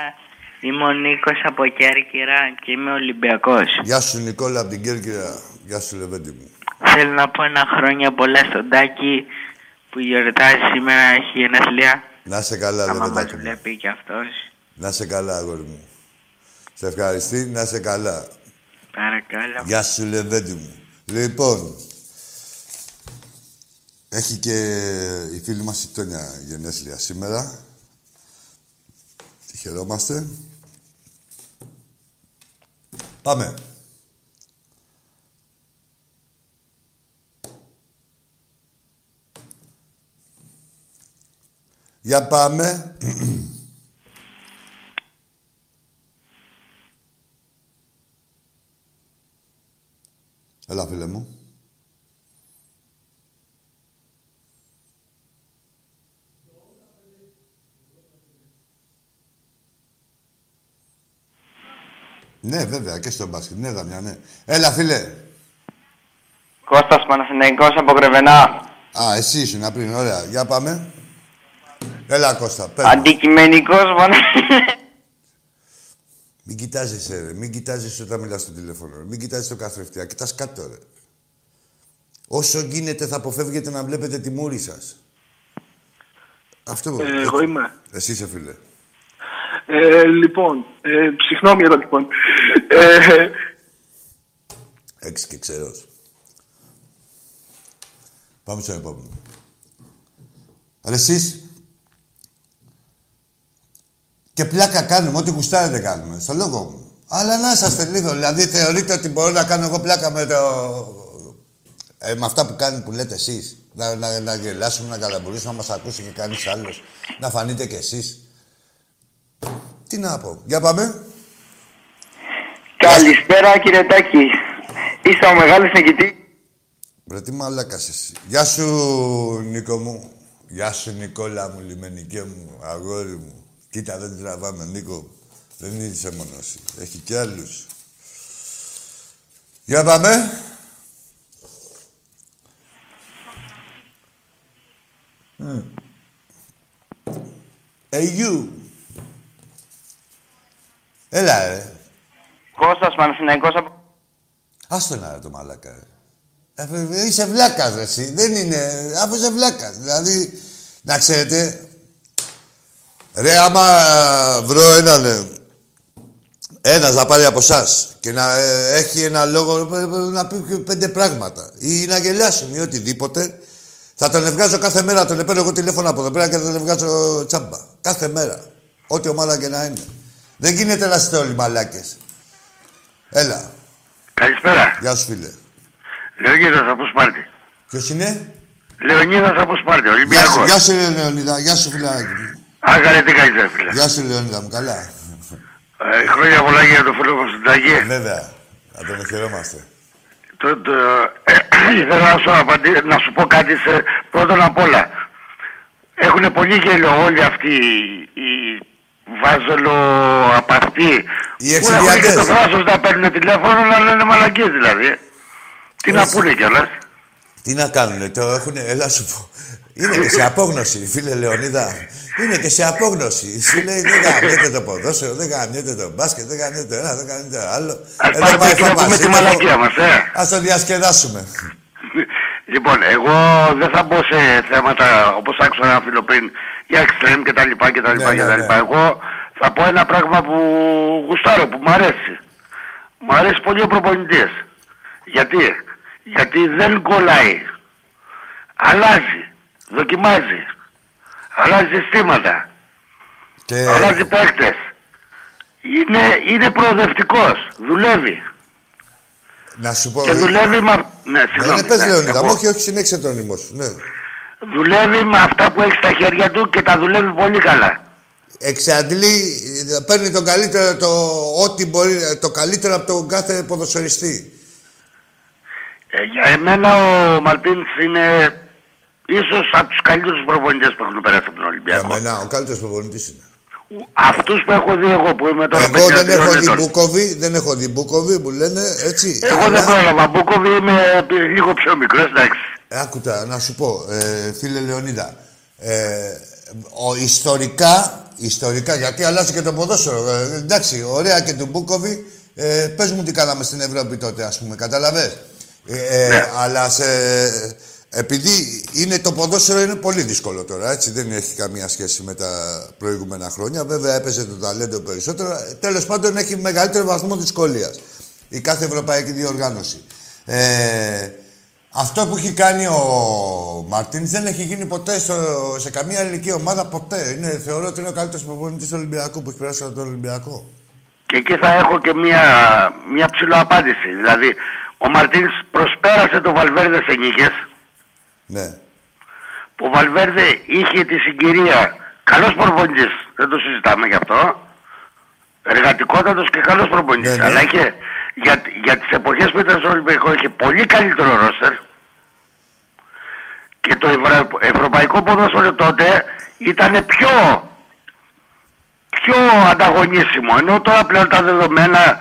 Είμαι ο Νίκος από Κέρκυρα και είμαι Ολυμπιακός. Γεια σου, Νικόλα, από την Κέρκυρα. Γεια σου, Λεβέντη μου. Θέλω να πω ένα χρόνια πολλά στον Τάκη που γιορτάζει σήμερα, έχει γενέθλια. Να σε καλά, Άμα μας Λεβεντάκη μου. βλέπει κι αυτός. Να σε καλά, αγόρι μου. Σε ευχαριστεί, να σε καλά. Παρακαλώ. Γεια σου, Λεβέντη μου. Λοιπόν, έχει και η φίλη μας η Τόνια γενέθλια σήμερα. Τη χαιρόμαστε. Πάμε. Για πάμε. Έλα, φίλε μου. Ναι, βέβαια, και στο μπάσκετ. Ναι, Δαμιά, ναι. Έλα, φίλε. Κώστας Παναθηναϊκός από Γρεβενά. Α, εσύ ήσουν πριν, ωραία. Για πάμε. Έλα, Κώστα, πες. Αντικειμενικός Παναθηναϊκός. Μην κοιτάζεσαι, ρε. Μην κοιτάζεσαι όταν μιλάς στο τηλέφωνο. Ρε. Μην κοιτάζεσαι το καθρεφτία. Κοιτάς κάτω, ρε. Όσο γίνεται θα αποφεύγετε να βλέπετε τη μούρη σας. Αυτό. Ε, εγώ είμαι. Εσύ είσαι, φίλε. Ε, λοιπόν, ε, συγγνώμη εδώ λοιπόν. Ε, Έξι και ξερός. Πάμε στο επόμενο. Ρε εσείς, και πλάκα κάνουμε, ό,τι γουστάρετε κάνουμε, στο λόγο μου. Αλλά να είσαστε λίγο, δηλαδή θεωρείτε ότι μπορώ να κάνω εγώ πλάκα με το... Ε, με αυτά που κάνει που λέτε εσείς. Να, να, να γελάσουμε, να καλαμπουρίσουμε, να μας ακούσει και κανείς άλλος. Να φανείτε κι εσείς. Τι να πω. Για πάμε. Καλησπέρα κύριε Τάκη. Είστε ο μεγάλος νικητής. Βρε τι μαλάκας εσύ. Γεια σου, Νίκο μου. Γεια σου, Νικόλα μου, λιμενικέ μου, αγόρι μου. Κοίτα, δεν τραβάμε, Νίκο. Δεν είσαι μόνο εσύ. Έχει κι άλλους. Για πάμε. Μμ. Hey, you. Έλα, ρε. Κώστας Παναθηναϊκός από... Άστο να ρε το μαλάκα. ρε. Ε, ε, είσαι βλάκας ρε εσύ. Δεν είναι... Αφού είσαι βλάκας. Δηλαδή, να ξέρετε... Ρε, άμα βρω έναν... ε, Ένας να πάρει από εσά και να ε, έχει ένα λόγο ε, να πει και πέντε πράγματα ή να γελιάσουν ή οτιδήποτε. Θα τον ευγάζω κάθε μέρα. Τον παίρνω εγώ τηλέφωνο από εδώ πέρα και θα τον ευγάζω τσάμπα. Κάθε μέρα. Ό,τι ομάδα και να είναι. Δεν γίνεται να είστε όλοι μαλάκες. Έλα. Καλησπέρα. Γεια σου, φίλε. Λεωνίδας από Σπάρτη. Ποιος είναι; Λεωνίδας από Σπάρτη, Γεια σου, Ολυμπιακός. γεια σου, Λεωνίδα. Γεια σου, φιλάκι. Μου. Άγαρε τι κάνεις ρε φίλε. Γεια σου, Λεωνίδα μου. Καλά. Ε, χρόνια πολλά για το φίλο μου στην Ταγή. Βέβαια. Να τον χαιρόμαστε. Το, το, ε, ήθελα να σου, απαντη- να σου πω κάτι σε, πρώτον απ' όλα. Έχουν πολύ γέλιο όλοι αυτοί οι βάζελο απαυτοί. Οι που έχουν και εξηγιατές. το θράσος να παίρνουν τηλέφωνο να λένε μαλακίες δηλαδή. Τι να Έτσι. πούνε κιόλας; Τι να κάνουνε, το έχουνε, έλα σου πω. Είναι και σε απόγνωση, φίλε Λεωνίδα. Είναι και σε απόγνωση. Σου λέει δεν γαμιέται το ποδόσφαιρο, δεν γαμιέται το μπάσκετ, δεν γαμιέται το ένα, δεν γαμιέται το άλλο. Ας Εδώ πάμε πάει και να πούμε τη φαπασίτικο. μαλακία μας, ε. Ας το διασκεδάσουμε. Λοιπόν, εγώ δεν θα μπω σε θέματα όπως άκουσα ένα φίλο πριν για εξτρέμ και τα λοιπά και τα λοιπά Ναι, και ναι, τα ναι. λοιπά. Εγώ θα πω ένα πράγμα που γουστάρω, που μου αρέσει. Μου αρέσει πολύ ο προπονητής. Γιατί, γιατί δεν κολλάει. Αλλάζει, δοκιμάζει. Αλλάζει συστήματα, Και αλλάζει παίκτες. Είναι, είναι προοδευτικός, δουλεύει. να σου πω. Και δουλεύει με... αυ- Ναι, Ναι, συγγνώμη. ναι, πες ναι, Λεωνίδα, εγώ- μου όχι, όχι, συνέχισε τον ήμο σου. Ναι. Δουλεύει με αυτά που έχει στα χέρια του και τα δουλεύει πολύ καλά. Εξαντλεί, παίρνει τον καλύτερο, το, ό,τι μπορεί, το καλύτερο από τον κάθε ποδοσφαιριστή. Ε, για εμένα ο Μαρτίνς είναι ίσως από τους καλύτερους προπονητές που έχουν περάσει από τον Για Ολυμπιακό. μένα, ο καλύτερος προπονητής είναι. Αυτούς που έχω δει εγώ που είμαι τώρα Εγώ δεν 53 έχω δει ετών. Μπούκοβι, δεν έχω δει Μπούκοβι που λένε έτσι. Εγώ αλλά- δεν πρόλαβα. Μπούκοβι είμαι λίγο πιο μικρός, εντάξει. Άκουτα, να σου πω, ε, φίλε Λεωνίδα. Ε, ο, ιστορικά, ιστορικά, γιατί αλλάζει και το ποδόσφαιρο. Ε, εντάξει, ωραία και του Μπούκοβι. Ε, πες μου τι κάναμε στην Ευρώπη τότε, ας πούμε, καταλαβες. Ε, ε, Αλλά σε, επειδή είναι το ποδόσφαιρο είναι πολύ δύσκολο τώρα, έτσι. Δεν έχει καμία σχέση με τα προηγούμενα χρόνια. Βέβαια έπαιζε το ταλέντο περισσότερο. Ε, Τέλος πάντων έχει μεγαλύτερο βαθμό δυσκολίας. Η κάθε ευρωπαϊκή διοργάνωση. Ε, αυτό που έχει κάνει ο Μαρτίν δεν έχει γίνει ποτέ στο- σε καμία ελληνική ομάδα ποτέ. Είναι, θεωρώ ότι είναι ο καλύτερος προπονητής του Ολυμπιακού που έχει περάσει από τον Ολυμπιακό. Και εκεί θα έχω και μια, μια ψηλό απάντηση. Δηλαδή, ο Μαρτίνς προσπέρασε το Βαλβέρδε σε νίκες. Ναι. που ο Βαλβέρδε είχε τη συγκυρία. Καλός προπονητής, δεν το συζητάμε γι' αυτό, εργατικότατος και καλός προπονητής, Ναι, ναι. αλλά είχε, για, για τις εποχές που ήταν στο Ολυμπιακό είχε πολύ καλύτερο ρόστερ. Και το ευρω- ευρωπαϊκό ποδόσφαιρο τότε ήταν πιο πιο ανταγωνίσιμο, ενώ τώρα πλέον τα δεδομένα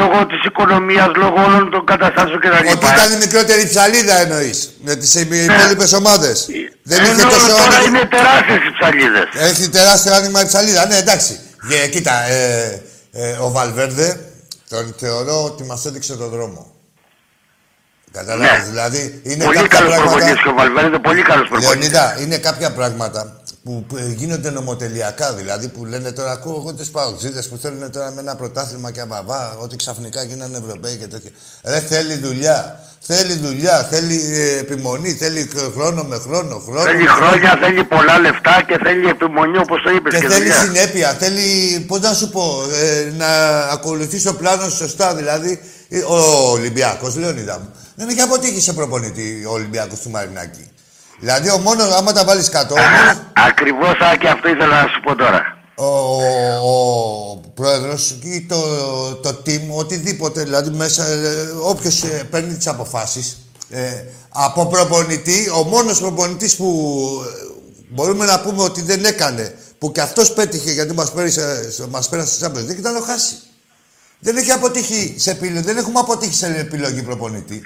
λόγω της οικονομίας, λόγω όλων των καταστάσεων κτλ. Ότι ήταν η μικρότερη ψαλίδα εννοείς. Με τις υπόλοιπες ομάδες. Δεν είχε Ενώ τόσο τώρα άνοιγμα. είναι τεράστιες οι ψαλίδες. Έχει τεράστιο άνοιγμα η ψαλίδα. Ναι, εντάξει. Και, κοίτα, ε, ε, ο Βαλβέρδε τον θεωρώ ότι μας έδειξε τον δρόμο. Κατάλαβε. Ναι. Δηλαδή είναι Πολύ κάποια καλός προπονητής πράγματα. και ο Βαλβέρδε πολύ καλός προπονητής. Λεωνίδα, είναι κάποια πράγματα που, που γίνονται νομοτελειακά. Δηλαδή που λένε τώρα, ακούω εγώ τις παουτζίδε που θέλουν τώρα με ένα πρωτάθλημα και αβαβά, ότι ξαφνικά γίνανε Ευρωπαίοι και τέτοια. Ρε θέλει δουλειά. Θέλει δουλειά, θέλει ε, επιμονή, θέλει χρόνο με χρόνο. χρόνο Θέλει με χρόνο. χρόνια, θέλει πολλά λεφτά και θέλει επιμονή όπως το είπες Και και, θέλει δουλειά. συνέπεια, θέλει, πώς να σου πω, ε, να ακολουθείς το πλάνος σωστά. Δηλαδή, ε, ο Ολυμπιακός, Λεωνίδα μου, δεν έχει αποτύχει σε προπονητή ο Ολυμπιακός του Μαρινάκη. Δηλαδή, ο μόνος, άμα τα βάλεις κάτω, ο μόνος, Ακριβώς και αυτό ήθελα να σου πω τώρα. ο, ο πρόεδρος ή το, το team, οτιδήποτε, δηλαδή μέσα, ε, όποιος ε, παίρνει τις αποφάσεις, ε, από προπονητή, ο μόνος προπονητής που ε, μπορούμε να πούμε ότι δεν έκανε, που και αυτός πέτυχε γιατί μας πέρασε, μας πέρασε στη Champions League, ήταν ο Χάση. Δεν έχει αποτύχει σε επιλογή, δεν έχουμε αποτύχει σε επιλογή προπονητή.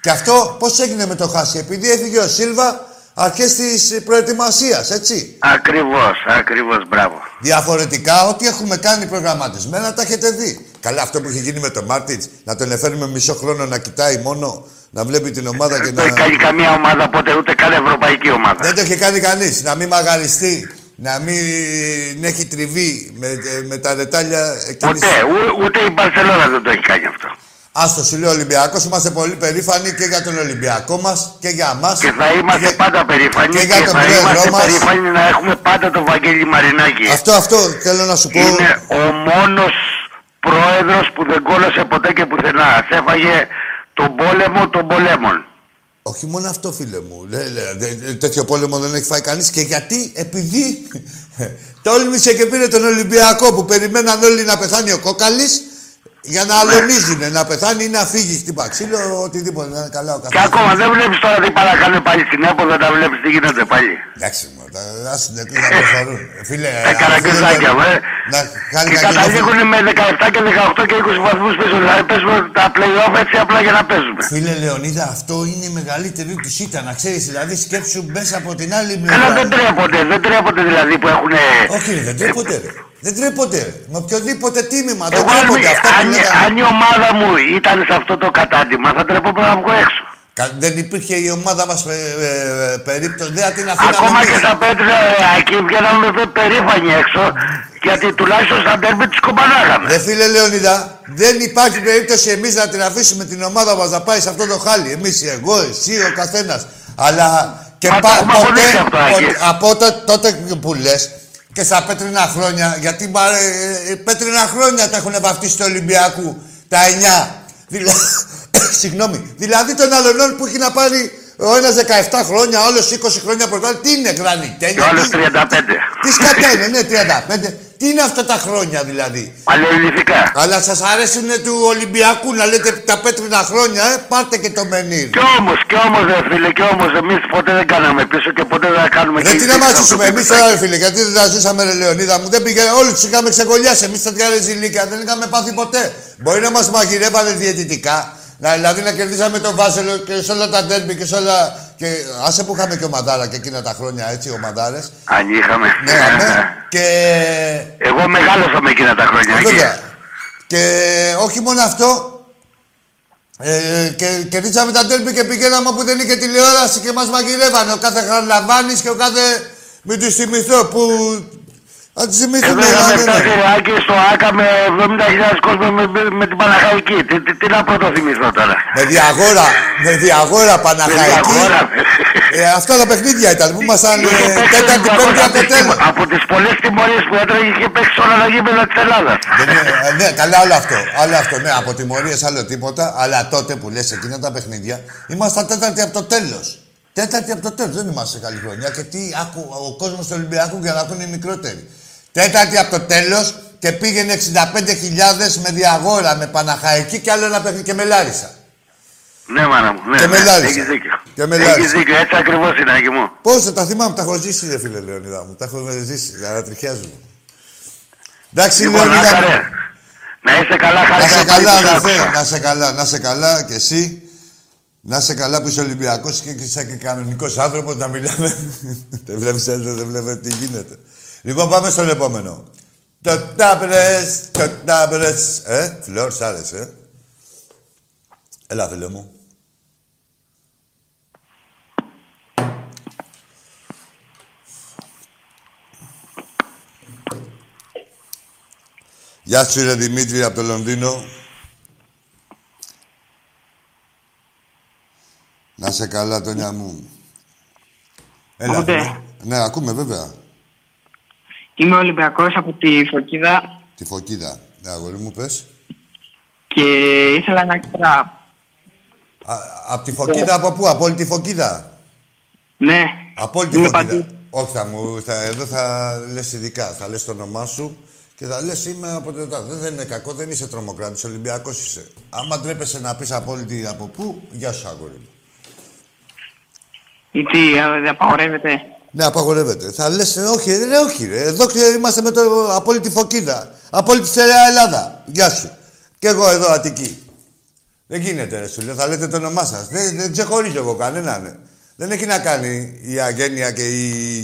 Και αυτό πώς έγινε με το Χάση, επειδή έφυγε ο Σίλβα αρχές της προετοιμασίας, έτσι. Ακριβώς, ακριβώς, μπράβο. Διαφορετικά, ό,τι έχουμε κάνει προγραμματισμένα τα έχετε δει. Καλά, αυτό που έχει γίνει με τον Μάρτιν, να τον εφέρουμε μισό χρόνο να κοιτάει μόνο, να βλέπει την ομάδα και Δεν να. το έχει κάνει καμία ομάδα ποτέ, ούτε καν ευρωπαϊκή ομάδα. Δεν το έχει κάνει κανείς. Να μην μαγαριστεί να μην έχει τριβή με, με τα ρετάλια εκείνης... Ποτέ. Ού- ούτε η Μπαρσελόνα δεν το έχει κάνει αυτό. Άστο, σου λέω Ολυμπιακός. Είμαστε πολύ περήφανοι και για τον Ολυμπιακό μας και για εμά. Και θα είμαστε πάντα περήφανοι και και, για τον θα πρόεδρό είμαστε μας. περήφανοι να έχουμε πάντα τον Βαγγέλη Μαρινάκη. Αυτό, αυτό θέλω να σου πω. Είναι ο μόνος πρόεδρος που δεν κόλωσε ποτέ και πουθενά. Σε έφαγε τον πόλεμο των πολέμων. Όχι μόνο αυτό, φίλε μου. Λέ, λέ, δε- δε- τέτοιο πόλεμο δεν έχει φάει κανείς. Και γιατί, επειδή τόλμησε και πήρε τον Ολυμπιακό που περιμέναν όλοι να πεθάνει ο κόκαλης για να αλωνίζουνε, να πεθάνει ή να φύγει. Χτύπα ξύλο, οτιδήποτε. Να είναι καλά ο Και καθένας. ακόμα δεν βλέπεις τώρα τι παρακάνε πάλι στην ΕΠΟ, δεν τα βλέπεις τι γίνεται πάλι. Εντάξει, μου, τα άσε την εκκλήση να προχωρούν. Φίλε, Τα αφού καραγκιουζάκια, δεν- ε. Να χάνει Και να κυκλοφορεί. καταλήγουν με 17 και 18 και 20 βαθμούς πίσω. Δηλαδή παίζουμε τα play-off έτσι απλά για να παίζουμε. Φίλε Λεωνίδα, αυτό είναι η μεγαλύτερη τους ήττα, να ξέρεις. Δηλαδή, σκέψου μέσα από την άλλη Καλά δεν πλευρά. τρέπονται, δεν τρέπονται δηλαδή που έχουν... Όχι, ρε, δεν τρέπονται. ρε. Δεν τρέπονται. ρε. Με οποιοδήποτε τίμημα. Δεν Εγώ αν, τρέπονται. Αυτά που αν, λέγανε. αν η ομάδα μου ήταν σε αυτό το κατάντημα θα τρεπόμουν να βγω έξω. Κα- Δεν υπήρχε η ομάδα μας ε, ε, περίπτωση. Δεν θα την αφήναμε Ακόμα εμείς. και στα πέτρα εκεί βγαίναμε πε- περήφανοι έξω γιατί τουλάχιστον στα ντέρμπι τις κομπανάγαμε. Ρε φίλε Λεωνίδα, δεν υπάρχει περίπτωση εμείς να την αφήσουμε την ομάδα μας να πάει σε αυτό το χάλι. Εμείς, εγώ, εσύ, ο καθένας. Αλλά και Μα το πα- έχουμε ποτέ, αποδείξει αυτό, Άκη. ποτέ- από τότε, τότε που λες και στα πέτρινα χρόνια, γιατί μα, ε, ε, πέτρινα χρόνια τα έχουν βαφτίσει του Ολυμπιακού, τα 9. Δηλαδή, συγγνώμη, δηλαδή των αλλωνών που έχει να πάρει ο ένας 17 χρόνια, ο άλλο 20 χρόνια πρωτάθλημα. Τι είναι, Και γρανιτένια. ο άλλος τι- 35. τι σκατά είναι, ναι, 35. Τι είναι αυτά τα χρόνια δηλαδή; Αλληλευτικά. Αλλά σας αρέσουν του Ολυμπιακού να λέτε τα πέτρινα χρόνια, ε, πάρτε και το μενίρ. Κι όμως, κι όμως ρε φίλε, κι όμως εμείς ποτέ δεν κάναμε πίσω και ποτέ δεν θα κάνουμε Δεν και τι εμείς να μας αυτό ζήσουμε, που εμείς είπες, τώρα Άκη. ρε φίλε, γιατί δεν τα ζήσαμε ρε Λεωνίδα μου. Δεν πήγε, όλοι τους είχαμε ξεκολλιάσει, εμείς τα τριάρε ζηλίκια, δεν είχαμε πάθει ποτέ. Μπορεί να μας μαγειρεύανε διαιτητικά, να, δηλαδή να κερδίσαμε τον Βάζελο και σε όλα τα ντέρμπι και σε όλα... Και άσε που είχαμε και ομαδάρα και εκείνα τα χρόνια έτσι, ομαδάρες. Αν είχαμε. Ναι, αμέ. Και Εγώ μεγάλωσα με εκείνα τα χρόνια. Άκη. Βέβαια. Και όχι μόνο αυτό, ε, και κερδίσαμε τα τέρμπι και πηγαίναμε όπου δεν είχε τηλεόραση και μας μαγειρεύανε. Ο κάθε Χαρλαβάνης και ο κάθε... Μην τους θυμηθώ που... Θα τους θυμηθούμε. Εδώ να είχαμε είναι. φτάσει ρε Άκη στο ΆΚΑ με 70.000 κόσμο με, με, με την Παναχαϊκή. Τι, τι, τι να πρωτοθυμηθώ τώρα. Με διαγόρα, με διαγόρα Παναχαϊκή. Διαγόρα. Ε, αυτά τα παιχνίδια ήταν που ήμασταν ε, Είχε παίξει τέταρτη, από πέμπτη τις- από τέλος. Από τις πολλές τιμωρίες που έτρεγε είχε παίξει σε όλα τα γήπεδα της Ελλάδας. Δεν είναι- ε, ναι, καλά όλο αυτό. Άλλο αυτό, ναι, από τιμωρίες άλλο τίποτα. Αλλά τότε που λες εκείνα τα παιχνίδια, ήμασταν τέταρτη από το τέλος. Τέταρτη από το τέλος, δεν είμαστε σε καλή χρονιά. Και τι άκου, ο κόσμος του Ολυμπιακού για να ακούνε οι μικρότεροι. Τέταρτη από το τέλος και πήγαινε 65.000 με διαγόρα, με Παναχαϊκή και άλλο ένα παιχνίδι και με Λάρισα. Ναι, μάνα μου. Ναι, Και με ναι, Λάρισα. Έχεις δίκιο. Και με Έχεις Λάρισα. δίκιο. Έτσι ακριβώς είναι, Άκη μου. Πώ θα τα θυμάμαι, τα έχω ζήσει, ρε φίλε Λεωνίδα μου. Τα έχω ζήσει, ανατριχιάζουν. Εντάξει, Λοιπόν, Λεωνίδα μου. Άκαρε. Να είσαι καλά, Να χάρηκα σε πολύ καλά, που σ' αδερφέ. άκουσα. Να σε καλά, να σε καλά και εσύ. Να σε καλά που είσαι Ολυμπιακός και είσαι και κανονικός άνθρωπος να μιλάμε. δεν βλέπεις δεν βλέπεις τι γίνεται. Λοιπόν, πάμε στον επόμενο. Το τάμπρε, το τάμπρε. Ε, φλόρ, σ' άρεσε, ε. Έλα, φίλε μου. Γεια σου, ρε Δημήτρη, από το Λονδίνο. Να σε καλά, Τόνια μου. Έλα, Ακούτε; φίλε. Ναι, ακούμε, βέβαια. Είμαι Ολυμπιακός από τη Φωκίδα Τη Φωκίδα. Ναι, αγόρι μου, πες. και ήθελα να ξέρω. Από τη Φωκίδα, από πού, από όλη τη Φωκίδα; Ναι, Από όλη τη Είμαι Φωκίδα. παντού. Όχι, θα μου, θα, εδώ θα λες ειδικά. Θα λες το όνομά σου και θα λες είμαι από το τάδε. Δεν είναι κακό, δεν είσαι τρομοκράτης, Ολυμπιακός είσαι. Άμα ντρέπεσαι να πεις από όλη τη, από πού, γεια σου, αγόρι μου. γιατί ε, δεν απαγορεύεται. Ναι, απαγορεύεται. Θα λες, ε, όχι, ρε, όχι, ρε. Εδώ και είμαστε με το απόλυτη φωκίδα. Απόλυτη στερεά Ελλάδα. Γεια σου. Κι εγώ εδώ Αττική. Δεν γίνεται, ρε, σου λέω. Θα λέτε το όνομά σας. Δεν, δεν ξεχωρίζω εγώ κανέναν. ναι. Δεν έχει να κάνει η αγένεια και η,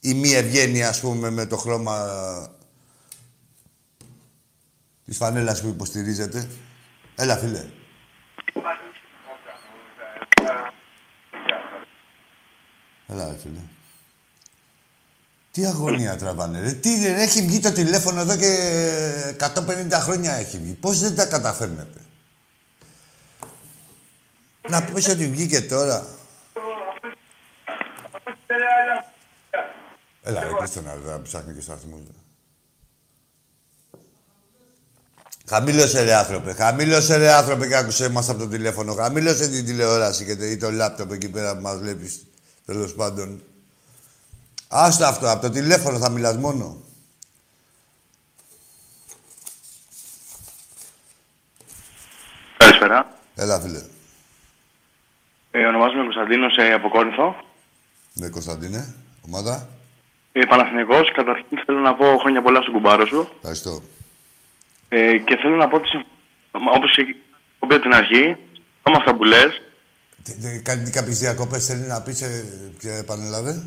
η μη ευγένεια, ας πούμε, με το χρώμα της φανέλας που υποστηρίζετε. Έλα, φίλε. Έλα, ρε, φίλε. Τι αγωνία τραβάνε, ρε. Τι, ρε, έχει βγει το τηλέφωνο εδώ και 150 χρόνια έχει βγει. Πώς δεν τα καταφέρνετε; Να πεις ότι βγήκε τώρα. Έλα, ρε, πες το να να ψάχνει και στο αριθμό. Χαμήλωσε ρε άνθρωπε, χαμήλωσε ρε άνθρωπε και άκουσε μας από το τηλέφωνο. Χαμήλωσε την τηλεόραση και το, ή το λάπτοπ εκεί πέρα που μας βλέπεις. Τέλος πάντων. Άστα αυτό, από το τηλέφωνο θα μιλάς μόνο. Καλησπέρα. Έλα, φίλε. Ε, ονομάζομαι Κωνσταντίνος ε, από Κόρινθο. Ναι, Κωνσταντίνε. Ομάδα. Ε, Παναθηναϊκός. Καταρχήν θέλω να πω χρόνια πολλά στον κουμπάρο σου. Ευχαριστώ. Ε, και θέλω να πω ότι συμ- όπως η εκπομπή από την αρχή, με αυτά που λες, Τι- τι- Κάνει κάποιες διακοπές θέλει να πεις ε, και επανέλαβε.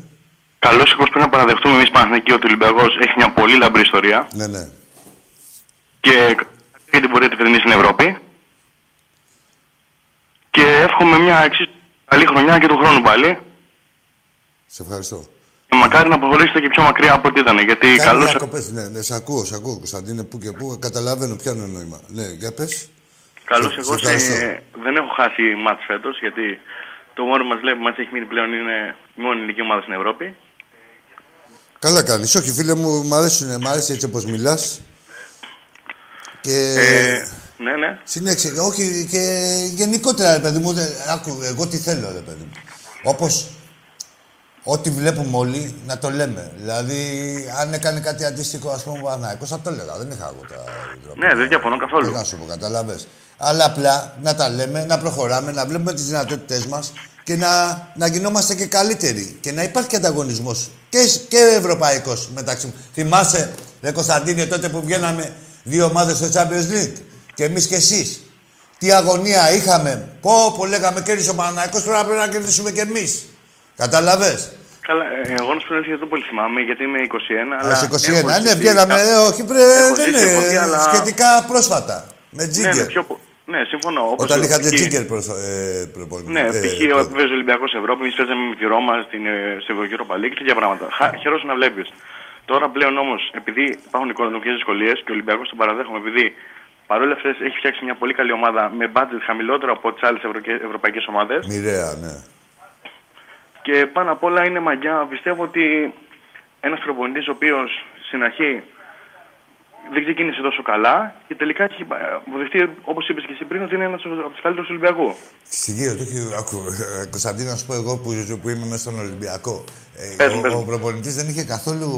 καλώς εχώς πρέπει να παραδεχτούμε εμείς Παναθηναϊκοί ότι ο Ολυμπιακός έχει μια πολύ λαμπρή ιστορία Ναι, ναι. και για την πορεία του φετινής στην Ευρώπη. Και εύχομαι μια εξής καλή χρονιά και του χρόνου πάλι. Σε ευχαριστώ. Και μακάρι να προχωρήσετε και πιο μακριά από ό,τι ήταν. Γιατί Κάνει καλώς διακοπές, ναι, ναι, σε ακούω, σε ακούω, Κωνσταντίνε, πού και πού, καταλαβαίνω, πιάνω νόημα. Ναι, για πες. Καλώς Σε- εγώ σε ευχαριστώ. σε- δεν έχω χάσει μάτς φέτος γιατί το μόνο που μας λέει που μας έχει μείνει πλέον είναι η μόνη ελληνική ομάδα στην Ευρώπη. Καλά κάνεις. Όχι, φίλε μου, μ' αρέσουν, μ' αρέσει έτσι όπως μιλάς. Και... Ε, ναι, ναι. Συνέχισε. Όχι, και γενικότερα, ρε παιδί μου, δεν- άκου, εγώ τι θέλω, ρε παιδί μου. Όπως ό,τι βλέπουμε όλοι, να το λέμε. Δηλαδή, αν έκανε κάτι αντίστοιχο, ας πούμε, ο Παναθηναϊκός, θα το έλεγα. Δεν είχα εγώ τα τρόπια. Ναι, δεν διαφωνώ καθόλου. Τι να σου πω, καταλαβες. Αλλά απλά να τα λέμε, να προχωράμε, να βλέπουμε τις δυνατότητές μας και να, να γινόμαστε και καλύτεροι. Και να υπάρχει και ανταγωνισμός. Και, σ- και ευρωπαϊκός μεταξύ μου. Θυμάσαι, ρε Κωνσταντίνε, τότε που βγαίναμε δύο ομάδες στο Champions League. Και εμείς και εσείς. Τι αγωνία είχαμε. Πω, πω λέγαμε κέρδισε ο Παναναϊκός, τώρα πρέπει να κερδίσουμε κι εμείς. Κατάλαβες; Καλά, ε, εγώ να σου πω την αλήθεια, δεν το πολύ θυμάμαι γιατί είμαι 21. Α, αλλά σε 21. έχω Ναι, ζήσει- βγαίναμε, ε, όχι, πρέ, Έχω δεν ζήσει είναι, εποχή, αλλά- σχετικά πρόσφατα. Με Ναι, ναι, τζίγκερ. πιο... πο- ναι, συμφωνώ. Όπως Όταν ο- είχατε π.χ. τζίγκερ προς, ε, προπονητή. Ναι, ε, π.χ. ο πρώτο. επίπεδο Ολυμπιακός Ευρώπη, εμείς παίζαμε με τη Ρώμα στην, ε, στο Ευρωγύρο League και τέτοια πράγματα. Χα- Χαίρομαι να βλέπεις. Τώρα πλέον όμως, επειδή υπάρχουν οικονομικέ δυσκολίες και ο Ολυμπιακός τον παραδέχομαι, επειδή παρόλα αυτές έχει φτιάξει μια πολύ καλή ομάδα με budget χαμηλότερο από τις άλλες ευρωπαϊκές ομάδες. Μοιραία, ναι. Και πάνω απ' όλα είναι μαγιά. Πιστεύω ότι ένας προπονητής ο οποίος στην αρχή δεν ξεκίνησε τόσο καλά και τελικά έχει ε, αποδεχτεί, όπως είπες και εσύ πριν, ότι είναι ένας από τους καλύτερους του Ολυμπιακού. Συγκύρω, το έχει. Ακού, ε, Κωνσταντίνο, να σου πω εγώ που, που είμαι μέσα στον Ολυμπιακό. Ε, Πες μου, πες ο, μου. ο προπονητής δεν είχε καθόλου.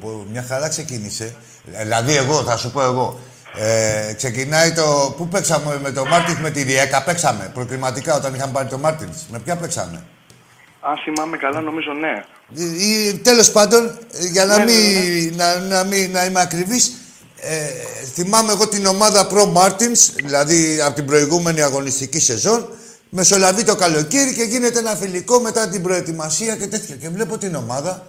που Μια χαρά ξεκίνησε. Ε, Δηλαδή, εγώ, θα σου πω εγώ. Ε, ξεκινάει το. Πού παίξαμε με το Μάρτινς με τη Ριέκα, παίξαμε προκριματικά όταν είχαμε πάρει το Μάρτινς. Με ποια παίξαμε; Αν θυμάμαι καλά, νομίζω ναι. Ή, τέλος πάντων, ε, για να, Ναι, ναι, μην, Να, να, μην, να είμαι ακριβής, ε, θυμάμαι εγώ την ομάδα Pro Martins, δηλαδή από την προηγούμενη αγωνιστική σεζόν, μεσολαβεί το καλοκαίρι και γίνεται ένα φιλικό μετά την προετοιμασία και τέτοια. Και βλέπω την ομάδα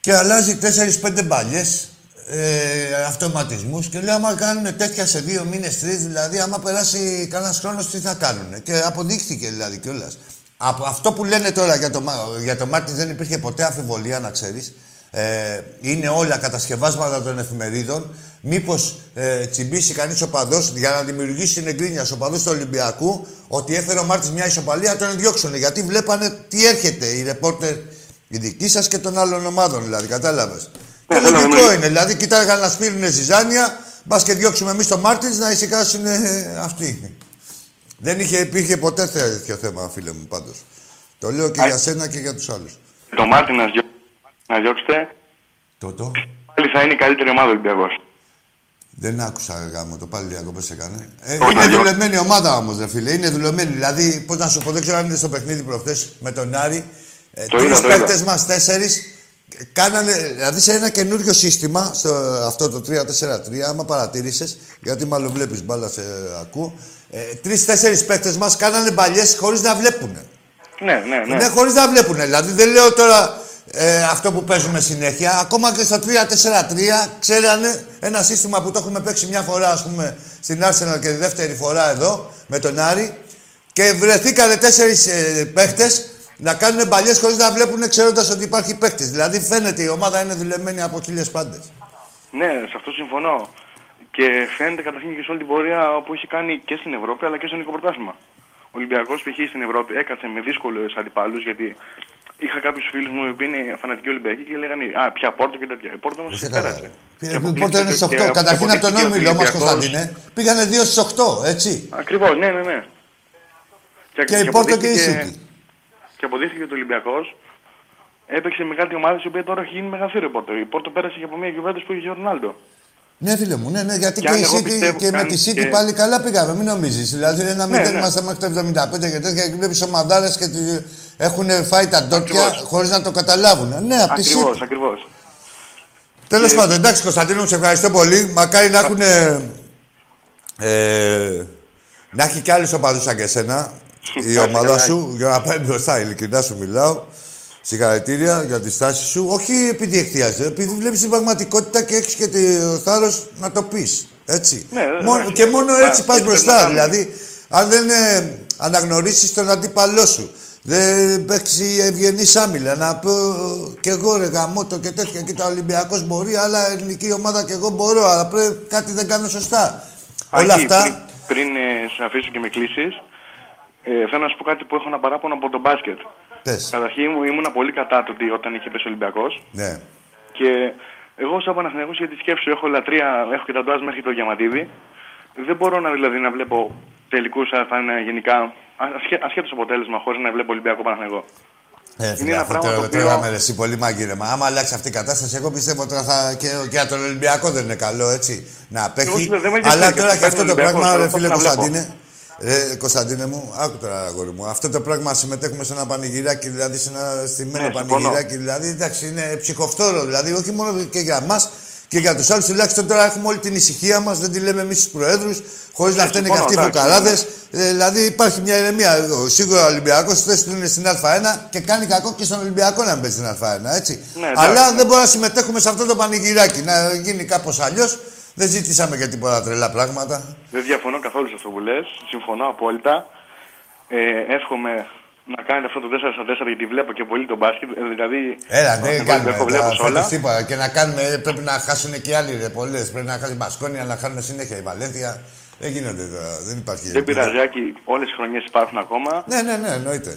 και αλλάζει 4-5 μπαλιές ε, αυτοματισμούς και λέω: Άμα κάνουν τέτοια σε δύο μήνες, τρεις, δηλαδή, άμα περάσει κανένας χρόνος, τι θα κάνουν. Και αποδείχθηκε δηλαδή κιόλας. Από αυτό που λένε τώρα για το, Μα- για το Μάρτιν δεν υπήρχε ποτέ αμφιβολία, να ξέρεις. Ε, είναι όλα κατασκευάσματα των εφημερίδων. Μήπως ε, τσιμπήσει κανείς οπαδό για να δημιουργήσει την γκρίνια στους οπαδούς του Ολυμπιακού ότι έφερε ο Μάρτιν μια ισοπαλία, τον διώξουν. Γιατί βλέπανε τι έρχεται οι ρεπόρτερ οι δικοί σας και των άλλων ομάδων, δηλαδή, κατάλαβες. Και Ναι, θέλω να λογικό μιλήσω. είναι. Δηλαδή, κοιτάγανε να σπείρουν ζιζάνια, μπας και διώξουμε εμείς τον Μάρτιν να ησυχάσουν ε, αυτοί. Δεν είχε, υπήρχε ποτέ τέτοιο θέμα, φίλε μου, πάντως. Το λέω και Α- για σένα και για τους άλλους. Το Μάρτιν να, διώ... να διώξετε, Το το. πάλι θα είναι η καλύτερη ομάδα Ολυμπιακός. Δεν άκουσα γάμο, το πάλι διακοπές έκανε. Ε, Όχι, είναι να διώξει. δουλεμένη ομάδα όμως, ρε φίλε. Είναι δουλεμένη. Δηλαδή, πώς να σου πω, δεν ξέρω αν είναι στο παιχνίδι προχθές με τον Άρη. Ε, Το Τρεις είδα, το είδα. παίκτες μας, τέσσερις, κάνανε. Δηλαδή, σε ένα καινούριο σύστημα, στο, αυτό το 3-4-3, άμα παρατήρησες, γιατί μάλλον βλέπεις μπάλα, σε ακούω. Ε, Τρει-τέσσερι παίκτες μας κάνανε μπαλιές χωρίς να βλέπουν. Ναι, ναι, ναι. Ναι, χωρίς να βλέπουν. Δηλαδή δεν λέω τώρα ε, αυτό που παίζουμε συνέχεια. Ακόμα και στο 3-4-3 ξέρανε ένα σύστημα που το έχουμε παίξει μια φορά, ας πούμε, στην Arsenal και τη δεύτερη φορά εδώ με τον Άρη. Και βρεθήκανε τέσσερις ε, παίχτες να κάνουν παλιέ χωρίς να βλέπουν ξέροντας ότι υπάρχει παίκτη. Δηλαδή φαίνεται η ομάδα είναι δουλεμένη από χίλιες πάντες. Ναι, σε αυτό συμφωνώ. Και φαίνεται καταρχήν και σε όλη την πορεία που έχει κάνει και στην Ευρώπη αλλά και στο ελληνικό πρωτάθλημα. Ο Ολυμπιακός π.χ. στην Ευρώπη έκατσε με δύσκολου αντιπάλους γιατί είχα κάποιους φίλους μου που είναι φανατικοί Ολυμπιακοί και λέγανε Α, πια πόρτο και τέτοια. Η πόρτο όμω πέρασε. Και Ε, αποκλείστηκε Πότε είναι στις και 8. Καταρχήν από τον αποκλείστηκε ο όμιλο μα, Ολυμπιακός. Κωνσταντίνε. Πήγανε 2 στις 8, έτσι. Ακριβώς, ναι, ναι, ναι. Και η Πόρτο και η αποδείχθηκε- City. Και αποδείχθηκε ότι ο Ολυμπιακός έπαιξε με κάτι ομάδα η οποία τώρα έχει γίνει μεγαθύριο η Πόρτο. Η Πόρτο πέρασε και από μια κυβέρνηση που είχε ο Ρονάλντο. Ναι, φίλε μου, ναι, ναι, γιατί Και και, αν η εγώ City πιστεύω και με καν τη City και- πάλι καλά πήγαμε, μην νομίζεις. Δηλαδή, ένα Ναι, μηδέν ναι. είμαστε μέχρι το 75 και τέτοια και βλέπεις ομαδάρες και τη- έχουν φάει τα ντόπια Ακριβώς. χωρίς να το καταλάβουν. Ναι, από τη Ακριβώς, City. ακριβώς. Τέλος πάντων, εντάξει, Κωνσταντίνο, σε ευχαριστώ πολύ. Μακάρι να έχουν. Ε, να έχει κι άλλου οπαδούς σαν και εσένα η Κάτσε ομάδα καλά. σου για να πάει μπροστά. Ειλικρινά σου μιλάω. Συγχαρητήρια για τη στάση σου. Όχι επειδή εκθιάζει, επειδή βλέπεις την πραγματικότητα και έχεις και το θάρρος να το πεις. Έτσι. Ναι, ναι, Μόνο- ναι. και μόνο Ναι, έτσι πας έτσι πρέπει να μπροστά. κάνουμε. Δηλαδή, αν δεν ε, αναγνωρίσεις τον αντίπαλό σου, δεν παίξει ευγενή άμυλα. Να πω κι εγώ ρε γαμώτο και τέτοια. Κοίτα, ο Ολυμπιακός μπορεί, αλλά ελληνική ομάδα κι εγώ μπορώ. Αλλά πρέπει κάτι δεν κάνω σωστά. Όλα Άκη, αυτά. Πριν, πριν ε, σε αφήσω και με κλείσεις, ε, θέλω να σου πω κάτι που έχω να παράπονο από το μπάσκετ. Πες. Καταρχήν μου ήμουν πολύ κατά το ότι όταν είχε πέσει ο Ολυμπιακός. Ναι. Και εγώ, σαν Παναθηναϊκός, για τη σκέψη σου, έχω λατρεία, έχω και ταντουάζ μέχρι το Διαμαντίδη. Δεν μπορώ να, δηλαδή, να βλέπω τελικούς θα είναι γενικά ασχέτως αποτέλεσμα χωρίς να βλέπω Ολυμπιακό Παναθηναϊκό. Ε, Είναι φίλε, ένα αφού πράγμα τώρα το οποίο- τρώγαμε ρε, εσύ πολύ μαγείρεμα. Άμα αλλάξει αυτή η κατάσταση, εγώ πιστεύω τώρα θα. και, και για τον Ολυμπιακό δεν είναι καλό, έτσι. Να Εγώ απέχει. σου λέω, δεν με ενδιαφέρει Αλλά και τώρα αυτό και αυτό παίρνει το ο Ολυμπιακός, πράγμα, τώρα ρε πώς φίλε να βλέπω. Κωνσταντίνε. Ρε, Κωνσταντίνε μου, άκου τώρα, αγόρι μου. Αυτό το πράγμα συμμετέχουμε σε ένα πανηγυράκι, δηλαδή σε ένα στημένο Ναι, συμφωνώ. πανηγυράκι. Δηλαδή, εντάξει, είναι ψυχοφθόρο. Δηλαδή, όχι μόνο και για μας και για τους άλλους. Τουλάχιστον τώρα έχουμε όλη την ησυχία μας, δεν τη λέμε εμείς τους προέδρους, χωρίς να Ναι, φταίνε και συμφωνώ, αυτοί οι εντάξει, φουκαράδε. Ε, δηλαδή υπάρχει μια ηρεμία. Ο- Σίγουρα ο Ολυμπιακός θέση του είναι στην Α1 και κάνει κακό και στον Ολυμπιακό να μπει στην Α1, έτσι. Ναι, εντάξει, Αλλά ναι. δεν μπορούμε να συμμετέχουμε σε αυτό το πανηγυράκι. Να γίνει κάπως αλλιώς. Δεν ζήτησαμε για τίποτα τρελά πράγματα. Δεν διαφωνώ καθόλου σε αυτό που λες. Συμφωνώ απόλυτα. Ε, εύχομαι να κάνετε αυτό το 4 στα 4 γιατί βλέπω και πολύ τον μπάσκετ. Ε, δηλαδή, Έλα, εγώ δεν κάνουμε. Ολυμπιακό βλέπω σε τώρα, όλα. φέτος τίποτα. Και να κάνουμε, ε, πρέπει να χάσουν και άλλοι ρε, πολλές. Πρέπει να χάσει η Μπασκόνια, να χάνουν συνέχεια η Βαλένθια. Δεν γίνονται τώρα. Δεν υπάρχει. Δεν ελπίδα. πειράζει, Άκη, όλες οι χρονιές υπάρχουν ακόμα. Ναι, ναι, ναι, εννοείται.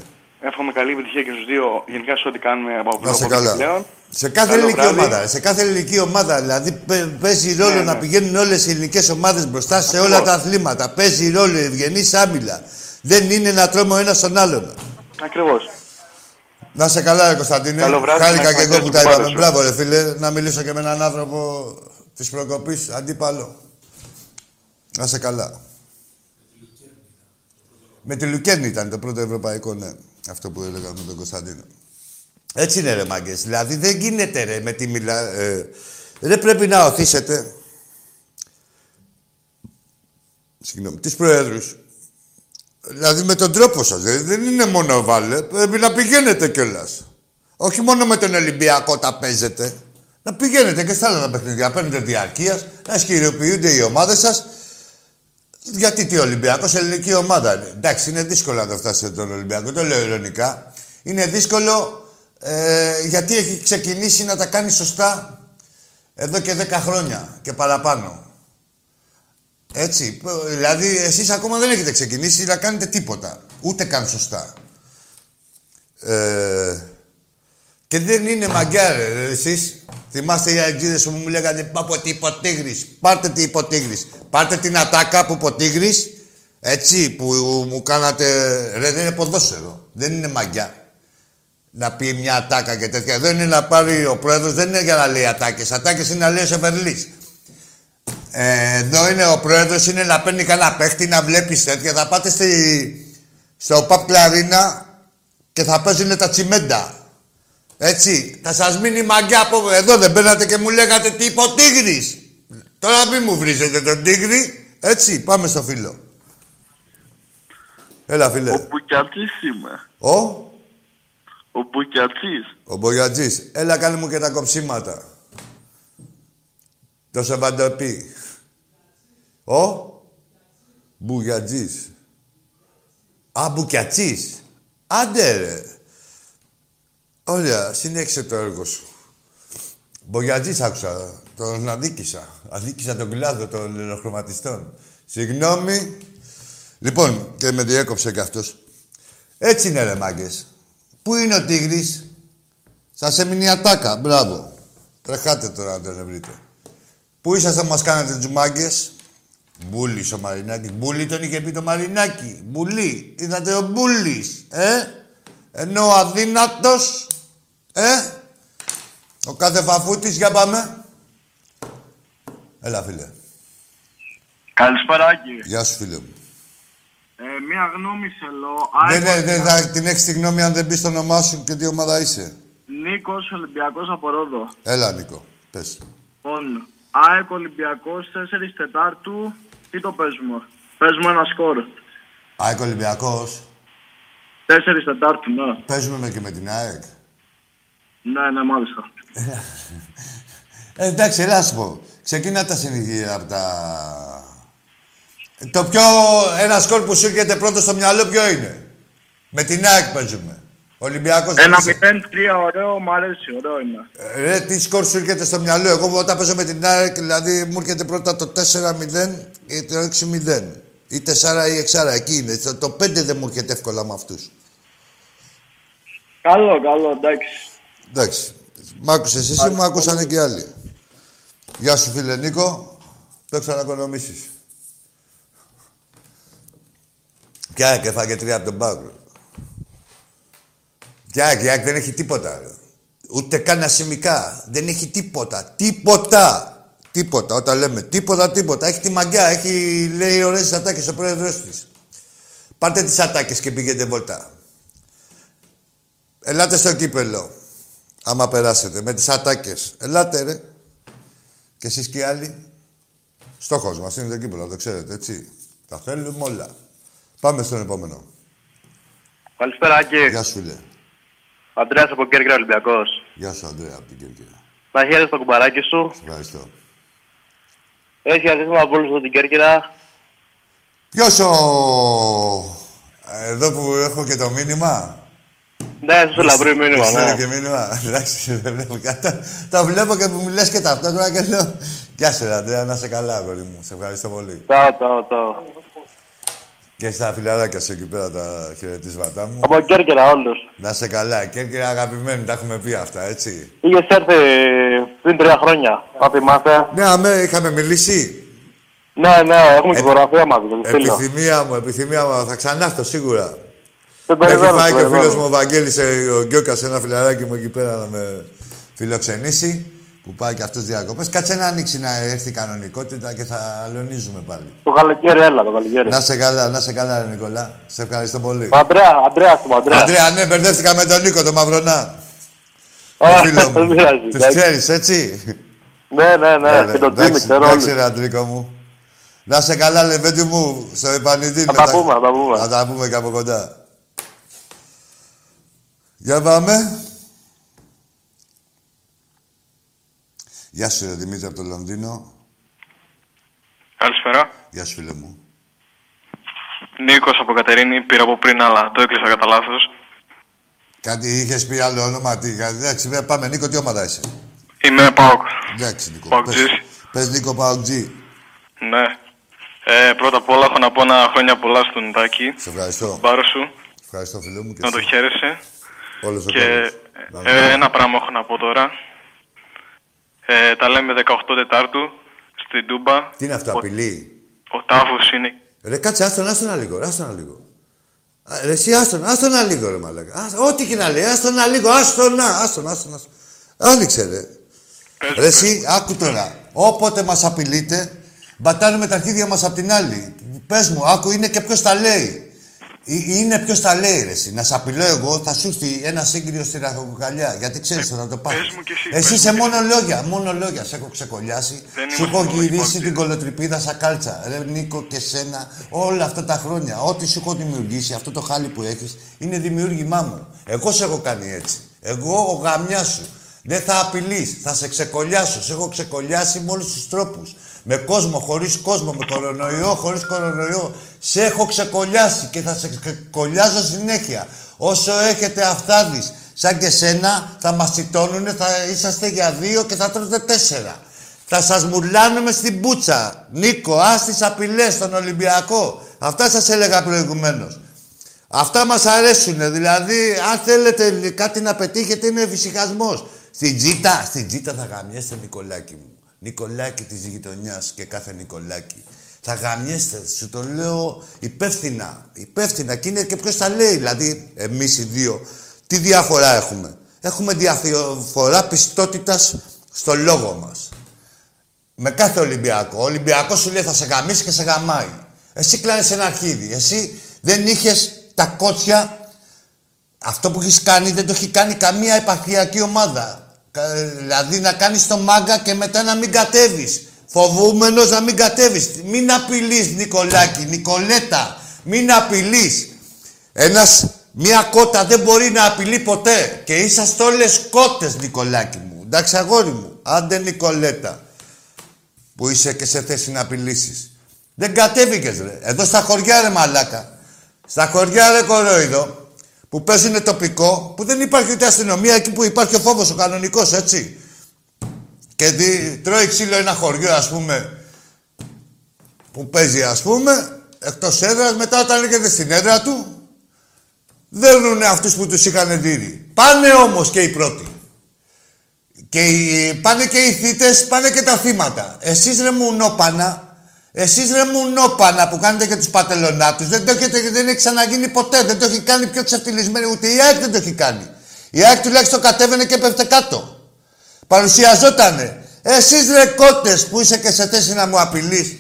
Εύχομαι καλή επιτυχία και στους δύο, γενικά σε ό,τι κάνουμε από Να σε από εδώ καλά. πλέον. Σε κάθε Καλό ελληνική βράδυ. ομάδα. Σε κάθε ελληνική ομάδα. Δηλαδή παί- παίζει ρόλο Ναι, να ναι. πηγαίνουν όλες οι ελληνικές ομάδες μπροστά σε όλα Ακριβώς. τα αθλήματα. Παίζει ρόλο η ευγενής άμυλα. Δεν είναι να τρώμε ο ένας τον άλλον. Ακριβώς. Να σε καλά, ρε Κωνσταντίνε. Καλό βράδυ, Χάρηκα να και εγώ που ευχαριστήσω τα που είπαμε. πάρεσαι. Μπράβο, ρε φίλε. Να μιλήσω και με έναν άνθρωπο της προκοπής αντίπαλο. Να σε καλά. Με τη Λουκέρνη ήταν το πρώτο ευρωπαϊκό, ναι. Αυτό που έλεγα με τον Κωνσταντίνο. Έτσι είναι ρε μάγκες. Δηλαδή δεν γίνεται ρε με τη μιλά... Ε, ρε πρέπει να οθήσετε. Συγγνώμη. Τις προέδρους. Δηλαδή με τον τρόπο σας. Δεν, δεν είναι μόνο βάλε. Πρέπει να πηγαίνετε κιόλας. Όχι μόνο με τον Ολυμπιακό τα παίζετε. Να πηγαίνετε και στα άλλα τα παιχνίδια. Να παίρνετε διαρκείας, να σκυριοποιούνται οι ομάδες σας. Γιατί τι Ολυμπιακός, ελληνική ομάδα είναι. Εντάξει, είναι δύσκολο να το φτάσετε τον Ολυμπιακό, το λέω ειρωνικά. Είναι δύσκολο ε, γιατί έχει ξεκινήσει να τα κάνει σωστά εδώ και 10 χρόνια και παραπάνω. Έτσι. π- Δηλαδή, εσείς ακόμα δεν έχετε ξεκινήσει να κάνετε τίποτα. Ούτε καν σωστά. Ε, και δεν είναι μαγκιά, ρε, ρε, εσείς. Θυμάστε οι αεξίδες που μου λέγανε «Πάπο τι υποτίγρης». Πάρτε τι υποτίγρης. Πάρτε την ατάκα που υποτίγρης. Έτσι, που μου κάνατε... Ρε, δεν είναι ποδόσφαιρο. Δεν είναι μαγκιά. Να πει μια ατάκα και τέτοια. Δεν είναι να πάρει ο πρόεδρος, δεν είναι για να λέει ατάκες. Ατάκες είναι να λέει ο Σεφερλής. Ε, εδώ είναι ο πρόεδρος, είναι να παίρνει κανένα παίχτη, να βλέπεις τέτοια. Θα πάτε στη, στο Παπ Κλαρίνα και θα παίζουν τα τσιμέντα. Έτσι, θα σας μείνει μαγκιά από εδώ, δεν μπαίνατε και μου λέγατε τι είπε ο Τίγρης. Τώρα μην μου βρίζετε τον Τίγρη. Έτσι, πάμε στο φίλο. Έλα, φίλε. Ο Μπουκιατής είμαι. Ο, Ο Μπουκιατής. ο Μπογιατζής. Έλα, κάνε μου και τα κοψίματα. Το Σεβαντοπί. Ο Μπουγιατζής. Α, Μπουκιατσής. Άντε, ρε. Ωραία, συνέχισε το έργο σου. Μπογιατζής άκουσα, τον αδίκησα. Αδίκησα τον κλάδο των λεροχρωματιστών. Συγγνώμη. Λοιπόν, και με διέκοψε κι αυτός. Έτσι είναι ρε μάγκες. Πού είναι ο Τίγρης; Σας έμεινε η ατάκα. Μπράβο. Τρεχάτε τώρα να τον βρείτε. Πού ήσασταν μας κάνατε τους μάγκες; Μπούλης ο Μαρινάκης. Μπούλη τον είχε πει το Μαρινάκη. Μπουλή. Είδατε ο Μπούλης. Ε; Ενώ ο αδύνατος. Ε; Ο κάθε φαφούτης. Για πάμε. Έλα φίλε. Καλησπέρα, Άκη. Γεια σου φίλε μου. Ε, μία γνώμη θέλω. Δεν ΑΕΚ ναι, δεν θα την έχεις τη γνώμη αν δεν μπει στο όνομά σου και τι ομάδα είσαι. Νίκος Ολυμπιακός από Ρόδο. Έλα Νίκο. Πες. Λοιπόν, ΑΕΚ Ολυμπιακός 4 Τετάρτου. Τι το παίζουμε; Παίζουμε ένα σκορ. 4 ΑΕΚ Ολυμπιακός. Τετάρτου, ναι. Παίζουμε με και με την ΑΕΚ. Ναι, ναι, μάλιστα. Ε, εντάξει, έλα να σου πω. Ξεκίνα τα συνήθεια από τα... Το πιο... Ένα σκορ που σου έρχεται πρώτο στο μυαλό ποιο είναι; Με την ΑΕΚ παίζουμε. Ολυμπιακός δεν Ένα είσαι. 0-3 ωραίο, μ' αρέσει, ωραίο είναι. Ε, Ρε, τι σκορ σου έρχεται στο μυαλό. Εγώ όταν παίζω με την ΑΕΚ, δηλαδή μου έρχεται πρώτα το 4-0 ή το 6-0. Ή 4 ή 6. Εκεί είναι. Το, το 5 δεν μου έρχεται εύκολα με αυτούς. Καλό, καλό, εντάξει. Εντάξει. Μ' άκουσες εσύ, μου άκουσαν και άλλοι. Γεια σου φίλε Νίκο. Το ξανακονομήσεις. Κι ΑΕΚ έφαγε τρία από τον Παύλο. Κι ΑΕΚ, η ΑΕΚ δεν έχει τίποτα. ρε. Ούτε καν ασημικά. Δεν έχει τίποτα. Τίποτα. Τίποτα. Όταν λέμε τίποτα, τίποτα. Έχει τη μαγκιά. Έχει, λέει, ωραίες ατάκες ο πρόεδρος της. Πάρτε τις ατάκες και πήγαινε βολτά. Ελάτε στο κύπελο. Άμα περάσετε. Με τις ατάκες. Ελάτε, ρε. Και εσείς και οι άλλοι. Στόχος μας είναι το κύπελο, το ξέρετε, έτσι. Τα θέλουμε όλα. Πάμε στον επόμενο. Καλησπέρα, Άκη. Γεια σου, φίλε. Αντρέας από Κέρκυρα Ολυμπιακός. Γεια σου, Αντρέα, από την Κέρκυρα. Τα χέρια στο κουμπαράκι σου. Ευχαριστώ. Έχει αρχίσει από όλους από την Κέρκυρα. Ποιος ο... Εδώ που έχω και το μήνυμα. Ναι, σου λαμπρή μήνυμα, Στέλνω ναι. και μήνυμα. Εντάξει, δεν βλέπω κάτι. Τα βλέπω και που μου λες και ταυτόχρονα και λέω... Γεια σου, ρε, Αντρέα, να είσαι καλά, αγόρι μου. Σε ευχαριστώ πολύ. Τάω, τάω, τάω. Και στα φιλαράκια σου εκεί πέρα τα χαιρετίσματά μου. Από Κέρκυρα όλους. Να είσαι καλά. Κέρκυρα αγαπημένη, τα έχουμε πει αυτά, έτσι. Είχες έρθει πριν τρία χρόνια. Θα θυμάσαι. Ναι, αμέ, είχαμε μιλήσει. Ναι, ναι, έχουμε την φωτογραφία μας. το φίλο. Επιθυμία μου, επιθυμία μου. Θα ξανάρθω σίγουρα. Δεν Με έχει περιμένω, πάει και ο περιμένω. φίλος μου ο Βαγγέλης, ε, ο Γκιόκας, ένα φιλαράκι μου εκεί πέρα να με φιλοξενήσει. Που πάει και αυτός διακοπές. Κάτσε να ανοίξει να έρθει η κανονικότητα και θα λονίζουμε πάλι. Το καλοκαίρι, έλα, το καλοκαίρι. Να σε καλά, να σε καλά, ρε Νικολά. Σε ευχαριστώ πολύ. Ο Αντρέα, Αντρέα, του Αντρέα. Αντρέα, ναι, μπερδεύτηκα με τον Νίκο, τον Μαυρονά. Το Α, φίλο δεν μου. πειράζει, Τους εντάξει. ξέρεις, έτσι; Ναι, ναι, ναι, και τον Τζίμι, εντάξει, ξέρω εντάξει, όλοι. ρε Αντρίκο μου. Να σε καλά, Λεβέντι μου, στο επανειδή. Θα τα πούμε, θα τα πούμε. Θα τα πούμε και από κοντά. Για πάμε. Γεια σου, ρε Δημήτρη, από το Λονδίνο. Καλησπέρα. Γεια σου, φίλε μου. Νίκος από Κατερίνη. Πήρα από πριν, αλλά το έκλεισα κατά λάθος. Κάτι είχες πει άλλο όνομα, τι. κάτι- Εντάξει, βέβαια, πάμε. Νίκο, τι ομάδα είσαι; Είμαι ΠΑΟΚ. Εντάξει, Νίκο. Παοκτζής. Πες, πες Νίκο Παοκτζή. Ναι. Ε, πρώτα απ' όλα έχω να πω ένα χρόνια πολλά στον Τάκη. Σε ευχαριστώ. Μπάρος σου. Ευχαριστώ, φίλε μου. Και Να το εσύ. χαίρεσαι. Όλος ο Και κόσμος. ε, ένα πράγμα έχω να πω τώρα. Ε, τα λέμε 18 Τετάρτου στην Τούμπα. Τι είναι αυτό, Ο- απειλή; Ο τάφος είναι Ρε, κάτσε, άστον, άστον ένα λίγο, άστον ένα λίγο. Α, Ρε, εσύ, άστον, άστον ένα λίγο, ρε μαλάκα. Άστον, Ό,τι και να λέει, άστον ένα λίγο, άστον, να, άστον, άστον, άστον. Άνοιξε, ρε. Ρε, εσύ, άκου τώρα. Όποτε μας απειλείτε, μπατάρουμε τα αρχίδια μας απ' την άλλη. Πες μου, άκου, είναι και ποιος τα λέει. Ε, Είναι ποιος τα λέει, ρε, εσύ. Να σε απειλώ εγώ, θα σου έρθει ένα σύγκριο στη ραχοκοκαλιά. Γιατί ξέρεις ότι θα το πάρεις. πες μου κι εσύ, Εσύ πες σε μου μόνο λόγια, μόνο λόγια. Σε έχω ξεκολλιάσει. Δεν Σου είμαστε έχω μόνο γυρίσει υπόλοιποι. την κολοτρυπίδα σαν κάλτσα. Ρε Νίκο και σένα, όλα αυτά τα χρόνια. Ό,τι σου έχω δημιουργήσει, αυτό το χάλι που έχεις, είναι δημιούργημά μου. Εγώ σε έχω κάνει έτσι. Εγώ ο γαμιάς σου. Δεν θα απειλείς, θα σε ξεκολλιάσω. Σε έχω ξεκολλιάσει με όλους τους τρόπους. Με κόσμο, χωρίς κόσμο, με κορονοϊό, χωρίς κορονοϊό. Σε έχω ξεκολλιάσει και θα σε ξεκολλιάζω συνέχεια. Όσο έχετε αυτάδεις, σαν και σένα, θα μας τσιτώνουνε, θα είσαστε για δύο και θα τρώτε τέσσερα. Θα σας μουλάνουμε στην πουτσα. Νίκο, ας τις απειλές στον Ολυμπιακό. Αυτά σας έλεγα προηγουμένως. Αυτά μας αρέσουν. Δηλαδή, αν θέλετε κάτι να πετύχετε, είναι φυσικασμός. Στην Τζίτα, στην Τζίτα θα γαμιέστε, Νικολάκη μου. Νικολάκη της γειτονιάς και κάθε Νικολάκη. Θα γαμιέστε, σου το λέω υπεύθυνα. Υπεύθυνα και είναι και ποιος τα λέει. Δηλαδή, εμείς οι δύο, τι διαφορά έχουμε. Έχουμε διαφορά πιστότητας στο λόγο μας. Με κάθε Ολυμπιακό. Ο Ολυμπιακός σου λέει θα σε γαμίσει και σε γαμάει. Εσύ κλάνεις ένα αρχίδι. Εσύ δεν είχες τα κότσια. Αυτό που έχεις κάνει δεν το έχει κάνει καμία επαρχιακή ομάδα. Κα- Δηλαδή να κάνεις το μάγκα και μετά να μην κατέβεις. Φοβούμενος να μην κατέβεις. Μην απειλείς Νικολάκη, Νικολέτα. Μην απειλείς. Ένας, μία κότα δεν μπορεί να απειλεί ποτέ. Και είσαστε όλες κότες Νικολάκη μου. Εντάξει αγόρι μου. Άντε Νικολέτα. Που είσαι και σε θέση να απειλήσεις. Δεν κατέβηκες ρε. Εδώ στα χωριά ρε μαλάκα. Στα χωριά ρε κορόιδο. Που παίζουν τοπικό. Που δεν υπάρχει ούτε αστυνομία εκεί που υπάρχει ο φόβος ο κανονικός έτσι. Και δι, τρώει ξύλο ένα χωριό ας πούμε. Που παίζει ας πούμε. Εκτός έδρας μετά όταν έρχεται στην έδρα του. Δέρνουνε αυτούς που τους είχαν δει. Πάνε όμως και οι πρώτοι. Και οι, πάνε και οι θύτες, πάνε και τα θύματα. Εσείς ρε μουνόπανα, εσείς ρε μουνόπανα που κάνετε και τους πατελονάτους, δεν το έχετε, δεν έχει ξαναγίνει ποτέ, δεν το έχει κάνει πιο ξεφτυλισμένο, ούτε η ΑΕΚ δεν το έχει κάνει. Η ΑΕΚ τουλάχιστον κατέβαινε και πέφτε κάτω. Παρουσιαζότανε. Εσείς ρε κότες που είσαι και σε θέση να μου απειλείς.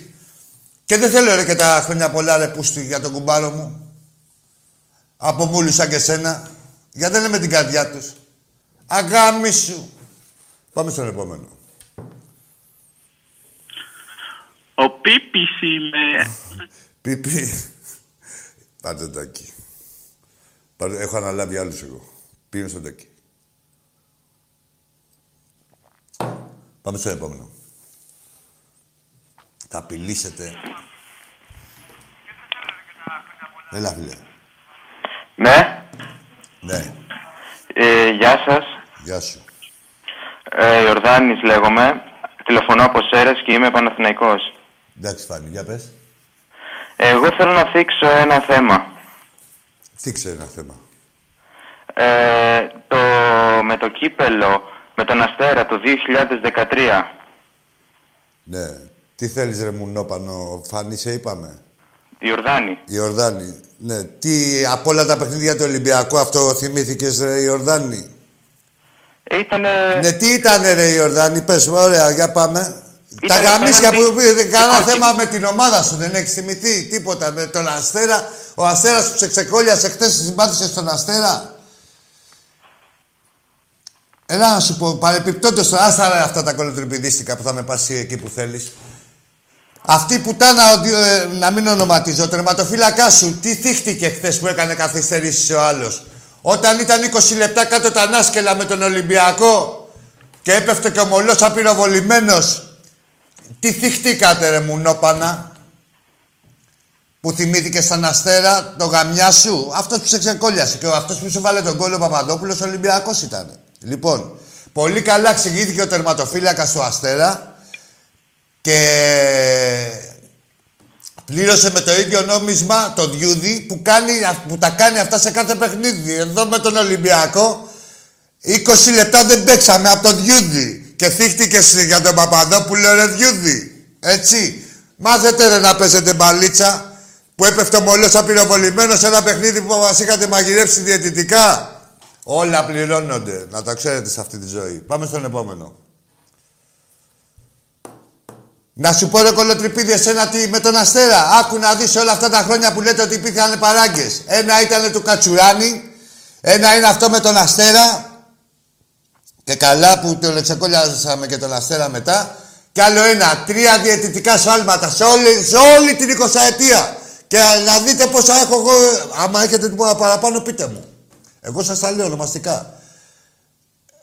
Και δεν θέλω ρε και τα χρόνια πολλά ρε πούστη για τον κουμπάρο μου. Από μούλους σαν και σένα. Γιατί δεν είναι με την καρδιά τους. Αγάμι σου. Πάμε στον επόμενο. Ο Πίπης είμαι. Πίπη. Πάτε το εκεί. Πάρε- Έχω αναλάβει άλλους εγώ. Πήγαινε στο τάκι. Πάμε στο επόμενο. Θα απειλήσετε. Έλα, φίλε. Ναι, Ναι, ε, γεια σας. γεια σου. Ε, Ιορδάνης λέγομαι. Τηλεφωνώ από Σέρες και είμαι Παναθηναϊκός. Εντάξει, Φάνη, για πες. Εγώ θέλω να θίξω ένα θέμα. Θίξε ένα θέμα. Ε, το, με το κύπελο, με τον Αστέρα το 2013. Ναι. Τι θέλεις ρε μουνόπανο, Φάνη, σε είπαμε. Ιορδάνη. Ιορδάνη. Ναι. Τι, από όλα τα παιχνίδια του Ολυμπιακού αυτό θυμήθηκες ρε Ιορδάνη. Ήτανε... Ναι, τι ήταν ρε Ιορδάνη, πες μου, ωραία, για πάμε. τα Ήτανε γαμίσια που απέναντι- πήγε, κανένα Όχι. θέμα με την ομάδα σου, δεν έχεις θυμηθεί τίποτα. Με τον Αστέρα, ο Αστέρας που σε ξεκόλιασε χτες, συμπάθησες στον Αστέρα; Έλα να σου πω, παρεπιπτόντως τώρα, άστα ρε αυτά τα κολοτριπηδίστικα που θα με πάσει εκεί που θέλεις. Αυτή η πουτάνα, ότι, ε, να μην ονοματίζω, ο τερματοφύλακά σου, τι θύχτηκε χθες που έκανε καθυστερήσεις ο άλλος; Όταν ήταν 20 λεπτά κάτω τα νάσκελα με τον Ολυμπιακό και έπεφτε και ο μολός απειροβολημένος. Τι θυχτήκατε ρε μουνόπανα. Που θυμήθηκε στον Αστέρα το γαμιά σου; Αυτός που σε ξεκόλιασε και αυτός που σου βάλε τον κόλλο Παπαδόπουλος Ολυμπιακός ήταν. Λοιπόν, πολύ καλά εξηγήθηκε ο τερματοφύλακας του Αστέρα και πλήρωσε με το ίδιο νόμισμα το Διούδη που, κάνει, που τα κάνει αυτά σε κάθε παιχνίδι. Εδώ με τον Ολυμπιακό 20 λεπτά δεν παίξαμε από τον Διούδη και θύχτηκε για τον Παπαδόπουλο ρε Διούδη. Έτσι. Μάθετε ρε να παίζετε μπαλίτσα που έπεφτε ο μολός απειροβολημένος σε ένα παιχνίδι που μας είχατε μαγειρεύσει διαιτητικά. Όλα πληρώνονται. Να τα ξέρετε σε αυτή τη ζωή. Πάμε στον επόμενο. Να σου πω ρε κολοτριπίδη εσένα τι με τον Αστέρα. Άκου να δεις όλα αυτά τα χρόνια που λέτε ότι υπήρχαν παράγκες. Ένα ήταν του Κατσουράνη. Ένα είναι αυτό με τον Αστέρα. Και καλά που το ξεκόλιασαμε και τον Αστέρα μετά. Και άλλο ένα. Τρία διαιτητικά σφάλματα σε όλη, σε όλη την 20 ετία. Και να δείτε πόσα έχω εγώ. Άμα έχετε τίποτα παραπάνω πείτε μου. Εγώ σας τα λέω ονομαστικά.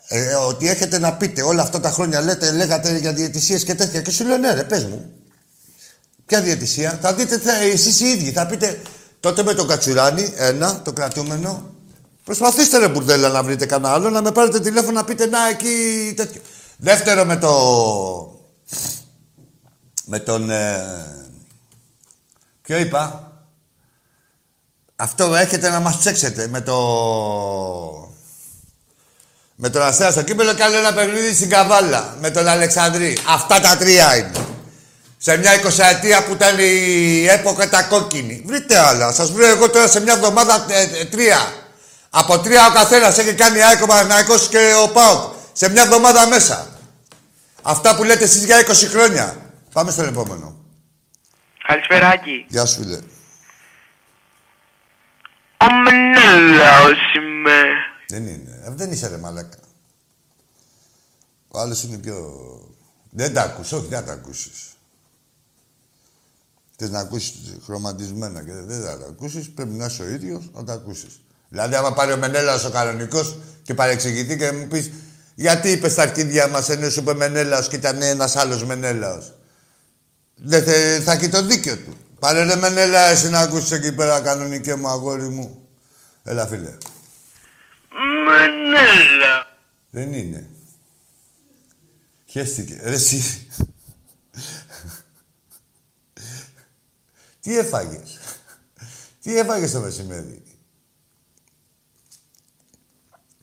Ε, ότι έχετε να πείτε όλα αυτά τα χρόνια λέτε, λέγατε για διαιτησίες και τέτοια και σου λέω ναι ρε πες μου. Ποια διαιτησία; Θα δείτε θε, εσείς οι ίδιοι. Θα πείτε τότε με τον Κατσουράνη, ένα, το κρατούμενο, Προσπαθήστε ρε μπουρδέλα να βρείτε κανένα άλλο, να με πάρετε τηλέφωνο να πείτε να εκεί τέτοιο. Δεύτερο με το... Με τον... Ε... Ποιο είπα; Αυτό έχετε να μας τσέξετε με το... Με τον Αστέρα στο κύπελο και άλλο ένα παιχνίδι στην Καβάλα. Με τον Αλεξανδρή. Αυτά τα τρία είναι. Σε μια εικοσαετία που ήταν η έποκα τα κόκκινη. Βρείτε άλλα. Σας βρω εγώ τώρα σε μια εβδομάδα ε, ε, τρία. Από τρία ο καθένας έχει κάνει Άικο Παναγιακός και ο ΠΑΟΚ. Σε μια εβδομάδα μέσα. Αυτά που λέτε εσείς για 20 χρόνια. Πάμε στον επόμενο. Καλησπέρα, Άκη. Γεια σου φίλε. Ο Μενέλαος είμαι. Δεν είναι. Ε, δεν είσαι ρε μαλάκα. Ο άλλος είναι πιο... Δεν τα ακούς, όχι, δεν τα ακούσεις. Θες να ακούσεις χρωματισμένα και δεν θα τα ακούσεις, πρέπει να είσαι ο ίδιος να τα ακούσεις. Δηλαδή, άμα πάρει ο Μενέλαος ο κανονικός και παρεξηγηθεί και μου πεις γιατί είπες στα αρχίδια μας ενώ σου είπε Μενέλαος και ήταν ένας άλλος Μενέλαος. Δεν θε, θα έχει το δίκιο του. Πάρε ρε Μενέλα, εσύ να ακούσεις εκεί πέρα κανονικέ μου αγόρι μου. Έλα φίλε. Μενέλα. Δεν είναι. Χαίστηκε. Ρε εσύ. Τι έφαγες; Τι έφαγες το μεσημέρι;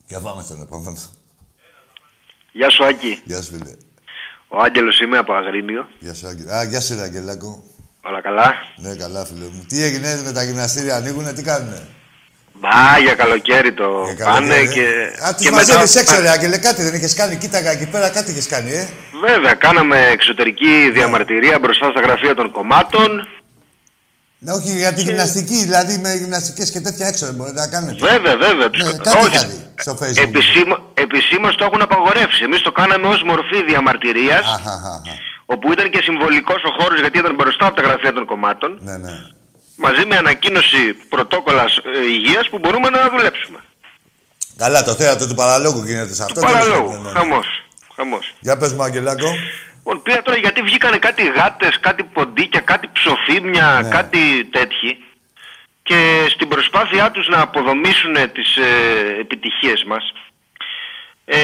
Για πάμε στον επόμενο. Γεια σου, Άκη. Γεια σου, φίλε. Ο Άγγελος είμαι από Αγρίνιο. Γεια σου, Άγγελ. Α, γεια σου, ρε, Αγγελάκο. Όλα καλά. Ναι, καλά, φίλε μου. Τι έγινε με τα γυμναστήρια, ανοίγουνε, τι κάνουνε; Μπα, για καλοκαίρι το Για πάνε καλοκαίρι, και... ε. Α, τις και μαζεύεις έξω, ρε, Άγγελε, κάτι δεν είχες κάνει. Κοίταγα εκεί πέρα, κάτι είχες κάνει, ε. Βέβαια, κάναμε εξωτερική διαμαρτυρία μπροστά στα γραφεία των κομμάτων. Ναι, όχι για τη γυμναστική, δηλαδή με γυμναστικές και τέτοια έξω δεν μπορείτε να κάνετε. Βέβαια, βέβαια. τους- Ναι, κάτι όχι. είχα δει στο facebook. Επισήμω, επισήμως το έχουν απαγορεύσει. Εμείς το κάναμε ως μορφή διαμαρτυρίας, Αχαχαχα. Όπου ήταν και συμβολικός ο χώρος γιατί ήταν μπροστά από τα γραφεία των κομμάτων, Ναι, ναι. μαζί με ανακοίνωση πρωτόκολλας ε, υγείας που μπορούμε να δουλέψουμε. Καλά, το θέατρο του παραλόγου γίνεται σε αυτό. τέλος Παραλόγου. πάντων, ναι, ναι. Χαμός. Χαμός. Για πες μου, Αγγελάκο. Λοιπόν, πήρα τώρα γιατί βγήκανε κάτι γάτες, κάτι ποντίκια, κάτι ψοφίμια, Ναι. κάτι τέτοιοι και στην προσπάθειά τους να αποδομήσουν τις ε, επιτυχίες μας ε,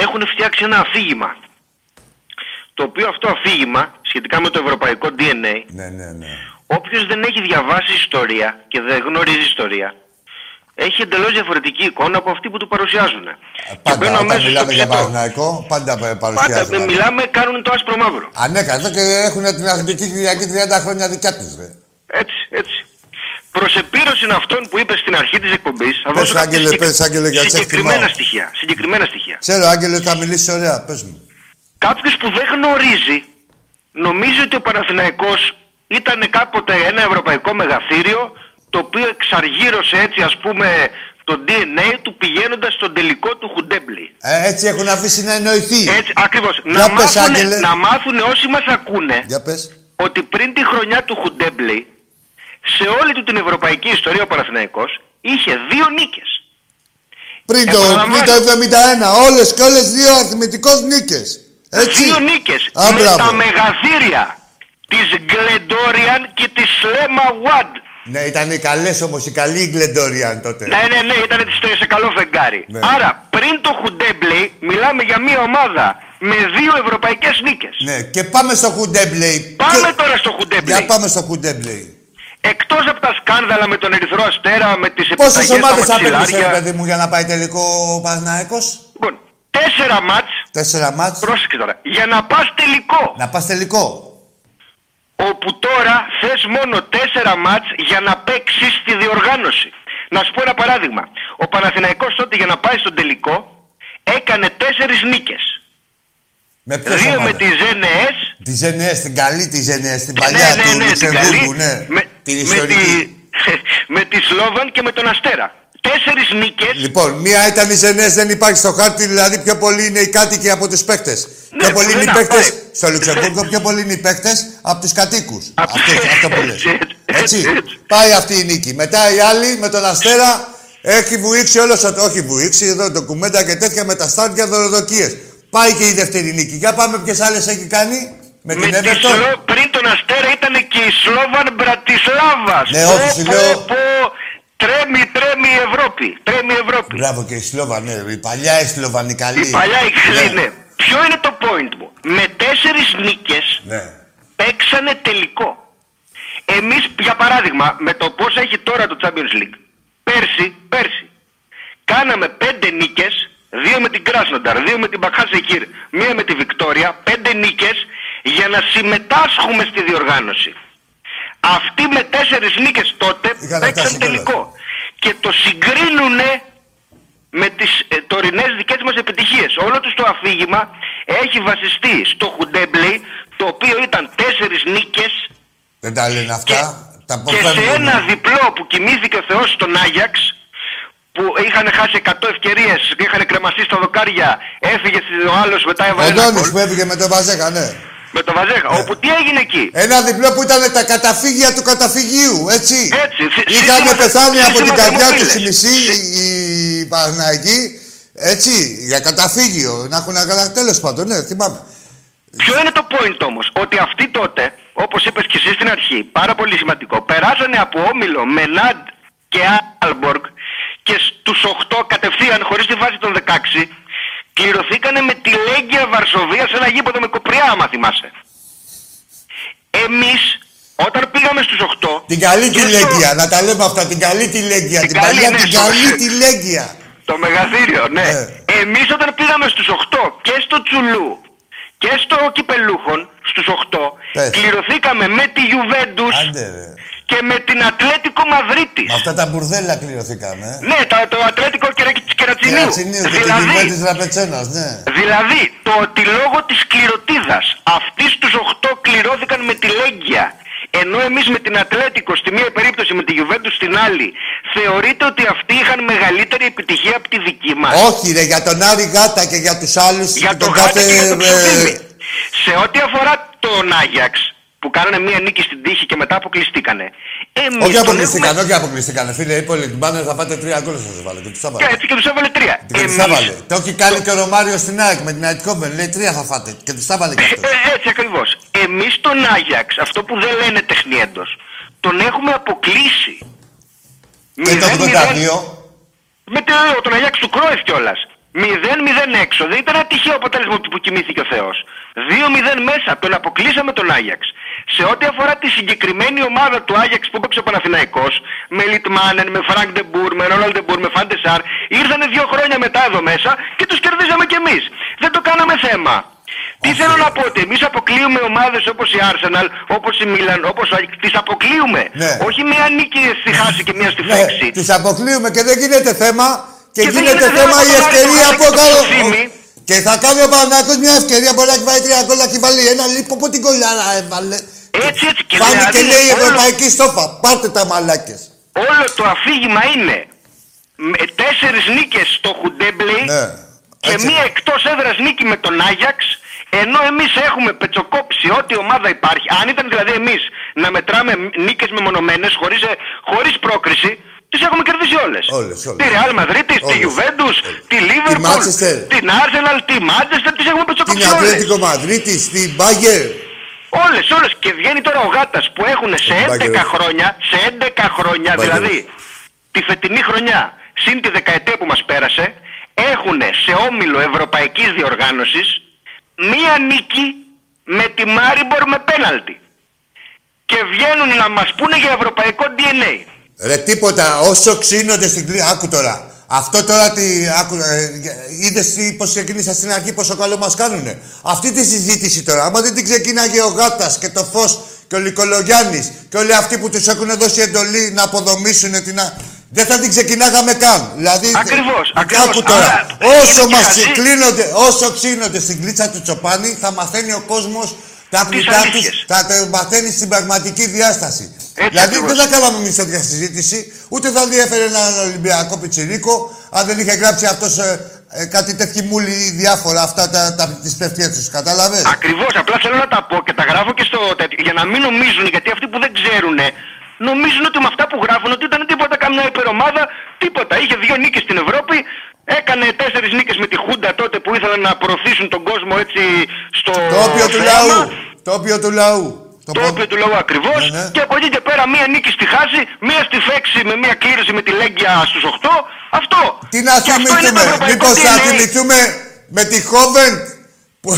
έχουν φτιάξει ένα αφήγημα. Το οποίο αυτό αφήγημα, σχετικά με το ευρωπαϊκό DNA, Ναι, ναι, ναι. όποιος δεν έχει διαβάσει ιστορία και δεν γνωρίζει ιστορία, έχει εντελώς διαφορετική εικόνα από αυτή που του παρουσιάζουν. και Πάντα μπαίνω όταν αμέσως μιλάμε στο για ψητό. Παναθηναϊκό, πάντα Πάντα παρουσιάζουν. με μιλάμε, κάνουν το άσπρο μαύρο. Ανέκα, εδώ και έχουν την Αθλητική Κυριακή 30 χρόνια δικιά τους, ρε. Έτσι, έτσι. Προς επίρρωση αυτών που είπε στην αρχή της εκπομπής, θα Πες, δώσω κάποια Άγγελε, συγκεκ- πες, Άγγελε, γιατί σε συγκεκριμένα εκτιμάω. στοιχεία. Συγκεκριμένα στοιχεία. Ξέρω, Άγγελε, θα μιλήσεις ωραία, πες μου. Κάποιος που δεν γνωρίζει, νομίζει ότι ο Παναθηναϊκός ήταν κάποτε ένα ευρωπαϊκό μεγαθύριο, το οποίο εξαργύρωσε έτσι ας πούμε το DNA του πηγαίνοντας στον τελικό του Χουντέμπλη. Ε, έτσι έχουν αφήσει να εννοηθεί. Έτσι, ακριβώς. Για Να πες, μάθουν, Άγγελε. να μάθουν όσοι μας ακούνε Για πες. ότι πριν τη χρονιά του Χουντέμπλη, σε όλη του την ευρωπαϊκή ιστορία ο Παναθηναϊκός είχε δύο νίκες. Πριν το, Επαναλαμβάνω. πριν το 71, όλες και όλες δύο αριθμητικώς νίκες. Έτσι. Δύο νίκες Α, με μπράβο. τα μεγαθύρια της Γκλεντόριαν και της Λέμα Wad. Ναι, ήταν οι καλές όμως, οι καλοί Γκλεντόριαν τότε. Ναι, ναι, ναι, ήταν της- σε καλό φεγγάρι. Ναι. Άρα, πριν το Χουντέμπλη, μιλάμε για μια ομάδα με δύο ευρωπαϊκές νίκες. Ναι, και πάμε στο Χουντέμπλεϊ. Πάμε τώρα στο Χουντέμπλη. Για πάμε στο Χουντέμπλεϊ. Εκτός από τα σκάνδαλα με τον Ερυθρό Αστέρα, με τις Πόσες επιταγές στα ομάδες απέκλεισε, ρε μαξιλάρια. παιδί μου, για να πάει τελικό ο Παναθηναϊκός; Λοιπόν, τέσσερα μάτς, Τέσσερα μάτς. πρόσεξε τώρα, για να πας τελικό. Να πας τελικό. Όπου τώρα θες μόνο τέσσερα μάτς για να παίξεις τη διοργάνωση. Να σου πω ένα παράδειγμα. Ο Παναθηναϊκός τότε για να πάει στον τελικό έκανε τέσσερις νίκες. Με ποιες Δύο με ομάδες. τη ΖΕΝΕΕΣ, Τη Ζενιές, την καλή τη Ζενιές, την ναι, παλιά ναι, του ναι, την Λουξεμβούργου, καλή, ναι. με, Την με, ιστορική. τη, με τη Σλόβαν και με τον Αστέρα. Τέσσερις νίκες, Λοιπόν, μία ήταν η Ζενές, δεν υπάρχει στο χάρτη, δηλαδή πιο πολλοί είναι οι κάτοικοι από τους παίκτες. Ναι, πιο πολλοί είναι οι ένα, παίκτες πάει. στο Λουξεμβούργο, πιο πολλοί είναι οι παίκτες από τους κατοίκους. Απ' Αυτό, αυτό που λες. έτσι, έτσι, Έτσι. έτσι. Πάει αυτή η νίκη. Μετά οι άλλοι με τον Αστέρα έχει βουήξει όλος ο... Όχι βουήξει, εδώ το κουμέντα και τέτοια με τα στάντια δωροδοκίες. Πάει και η δεύτερη νίκη. Για πάμε ποιες άλλες έχει κάνει. Με, με την τη Everton; Σλο- πριν τον Αστέρα ήταν και η Σλόβαν Μπρατισλάβας. Ναι, όχι, σου Πω, λέω- πω, πω, τρέμει, τρέμει η Ευρώπη. Τρέμει η Ευρώπη. Μπράβο και η Σλόβα, ναι. Η παλιά η Σλοβανή καλή. Η παλιά η Ναι. καλή, ναι. Ποιο είναι το point μου; Με τέσσερις νίκες Ναι. παίξανε τελικό. Εμείς, για παράδειγμα, με το πώς έχει τώρα το Champions League, πέρσι, πέρσι, κάναμε πέντε νίκες, δύο με την Κράσνονταρ, δύο με την Μπαχάσεκύρ, μία με τη Βικτόρια, πέντε νίκες για να συμμετάσχουμε στη διοργάνωση. Αυτοί με τέσσερις νίκες τότε Είχαν παίξαν φτάσει κιόλας. τελικό. Και το συγκρίνουνε με τις ε, τωρινές δικές μας επιτυχίες. Όλο τους το αφήγημα έχει βασιστεί στο Χουντέμπλεϊ, το οποίο ήταν τέσσερις νίκες Δεν τα λένε αυτά. Τα και σε αποφεύγουν. ένα διπλό που κοιμήθηκε ο Θεός στον Άγιαξ, που είχαν χάσει 100 ευκαιρίες και είχαν κρεμαστεί στα δοκάρια, έφυγε ο άλλος μετά Ο έβαλε ένα Ντόνης γκολ. που έφυγε με τον Βαζέκα, ναι. Με το Βαζέχα. Όπου τι έγινε εκεί. Ένα διπλό που ήταν τα καταφύγια του καταφυγίου, έτσι. Έτσι. σύ- Είχαν σύστημα- πεθάνει από την σύστημα καρδιά του θερμοφύλες. στη μισή οι Παναγικοί, έτσι, για καταφύγιο. Να έχουν ένα τέλος πάντων, ναι, θυμάμαι. Ποιο είναι το point όμως, ότι αυτοί τότε, όπως είπες και εσύ στην αρχή, πάρα πολύ σημαντικό, περάσανε από όμιλο Μενάντ και Άλμποργκ και στους 8 κατευθείαν χωρίς τη βάση των 16 κληρωθήκανε με τη Λέγκια Βαρσοβία σε ένα γήπεδο με κοπριά, άμα θυμάσαι. Εμείς, όταν πήγαμε στους 8... Την καλή τη και στο- Λέγκια, να τα λέμε αυτά. Την καλή τη Λέγκια. Την καλή, παλιά ναι, την στο- καλή τη Λέγκια. Το μεγαθύριο, ναι. Εμείς όταν πήγαμε στους 8 και στο Τσουλού και στο Κυπελούχων, στους 8, Πες. κληρωθήκαμε με τη Γιουβέντους και με την Ατλέτικο Μαδρίτης. Με αυτά τα μπουρδέλα κληρωθήκαμε. ε. Ναι, το, το Ατλέτικο Κερα- Κερατσινίου. Κερατσινίου και την Δηλαδή, κυβέρνηση της Ραπετσένας, ναι. δηλαδή, το ότι λόγω της κληρωτίδας αυτοί στους 8 κληρώθηκαν με τη Λέγκια ενώ εμείς με την Ατλέτικο στη μία περίπτωση με τη Γιουβέντους στην άλλη θεωρείτε ότι αυτοί είχαν μεγαλύτερη επιτυχία από τη δική μας; Όχι, ρε, για τον Άρη Γάτα και για τους άλλους. Για και τον τον Γάτα και για τον ε, Ψοφίμη. Σε ό,τι αφορά τον Άγιαξ που κάνανε μία νίκη στην τύχη και μετά αποκλειστήκανε. Εμείς Όχι τον αποκλειστήκαν, έχουμε- όχι αποκλειστήκαν. Φίλε, είπε ο Λιμπάνερ θα πάτε τρία γκολ θα σας βάλω. Και τους έβαλε. Και έτσι και τους έβαλε τρία. Και τους Εμείς- έβαλε. Το έχει κάνει και ο Ρωμάριο στην ΑΕΚ με την ΑΕΚ Κόμπεν. Λέει τρία θα φάτε. Και τους έβαλε και αυτό. Ε, έτσι ακριβώς. Εμείς τον Άγιαξ, αυτό που δεν λένε τεχνίεντο, τον έχουμε αποκλείσει. Και το 82. Με το, τον Αγιάξ του Κρόιφ κιόλας. 0-0 έξω. Δεν ήταν ένα τυχαίο αποτέλεσμα που κοιμήθηκε ο Θεός. 2-0 μέσα. Τον αποκλείσαμε τον Άγιαξ. Σε ό,τι αφορά τη συγκεκριμένη ομάδα του Άγιαξ που έπαιξε ο Παναθηναϊκός, με Λιτμάνεν, με Φρανκ Ντε Μπουρ, με Ρόναλντ Ντε Μπουρ, με Φαν ντερ Σαρ, ήρθανε δύο χρόνια μετά εδώ μέσα και τους κερδίζαμε κι εμείς. Δεν το κάναμε θέμα. Τι θέλω να πω, ότι εμείς αποκλείουμε ομάδες όπως η Arsenal, όπως η Milan, όπως ο Ajax, τις αποκλείουμε. Ναι. Όχι μία νίκη στη χάση και μία στη Ναι, φέξη. τις αποκλείουμε και δεν γίνεται θέμα. Και, Και δεν γίνεται γίνεται θέμα θέμα η το Άρη ευκαιρία που που χάσει και το κάνω. Ψοφίμι. Και θα κάνει ο Παναγιώτης μια ευκαιρία. Μπορεί να έχει βάλει τρία γκολ να έχει βάλει ένα λίπο από την κολλάρα έβαλε. Έτσι, έτσι. Και Πάνε δηλαδή και λέει η όλο- Ευρωπαϊκή Στόφα. Πάρτε τα μαλάκες. Όλο το αφήγημα είναι με τέσσερις νίκες στο Χουντέμπλεϊ Ναι. και μία εκτός έδρας νίκη με τον Άγιαξ ενώ εμείς έχουμε πετσοκόψει ό,τι ομάδα υπάρχει. Αν ήταν δηλαδή εμείς να μετράμε νίκες μεμονωμένες χωρίς, ε, χωρίς πρόκριση τις έχουμε κερδίσει όλες. Όλες, όλες. Τη Real Madrid, τη Όλες. Juventus, τη Liverpool, Manchester. την Arsenal, τη Manchester, τις έχουμε Την πετσοκόψει όλες. Ατλέτικο Μαδρίτη, στην Μπάγκερ. Όλες, όλες. Και βγαίνει τώρα ο Γάτας που έχουν σε 11 Μπάγκερ. χρόνια, σε 11 χρόνια, Μπάγκερ. δηλαδή τη φετινή χρονιά, συν τη δεκαετία που μας πέρασε, έχουν σε όμιλο Ευρωπαϊκής Διοργάνωσης μία νίκη με τη Μάριμπορ με πέναλτι. Και βγαίνουν να μας πούνε για ευρωπαϊκό DNA. Ρε τίποτα, όσο ξύνονται στην κλίση. Άκου τώρα. Αυτό τώρα τι. Άκου, ε, είδες πώς ξεκίνησα στην αρχή, πόσο καλό μας κάνουνε. Αυτή τη συζήτηση τώρα, άμα δεν την ξεκίναγε ο Γάτας και το Φως και ο Λικολογιάννης και όλοι αυτοί που τους έχουν δώσει εντολή να αποδομήσουν την. α- Δεν θα την ξεκινάγαμε καν. Δηλαδή. Ακριβώς, ε, ακριβώς. Άκου τώρα. Άρα, όσο είναι μας και χαζή. κλείνονται, όσο ξύνονται στην κλίτσα του Τσοπάνη, θα μαθαίνει ο κόσμος τα Τις πλητά τους, αλήθειες. θα τα μαθαίνει στην πραγματική διάσταση. Έτσι δηλαδή ακριβώς. δεν θα κάναμε εμείς τέτοια συζήτηση, ούτε θα διέφερε έναν Ολυμπιακό πιτσιρίκο, αν δεν είχε γράψει αυτός ε, κάτι τέτοιοι μούλοι διάφορα αυτά τα, τα, τις πεφτιές τους. Κατάλαβες; Ακριβώς, απλά θέλω να τα πω και τα γράφω και στο τέτοιο, για να μην νομίζουν, γιατί αυτοί που δεν ξέρουν, νομίζουν ότι με αυτά που γράφουν ότι ήταν τίποτα καμιά υπερομάδα, τίποτα. Είχε δύο νίκες στην Ευρώπη, έκανε τέσσερις νίκες με τη Χούντα τότε που ήθελαν να προωθήσουν τον κόσμο έτσι στο Το όπιο του θέαμα. λαού. Το όπιο του λαού. Το Το οποίο του λόγου ακριβώς. Και από εκεί και πέρα μία νίκη στη χάση, μία στη φέξη με μία κλήρωση με τη Λέγκια στους 8. Αυτό. Τι να Και αυτό είναι το θυμηθούμε, ευρωπαϊκό μήπως θα DNA. θυμηθούμε με τη Χόβεντ που...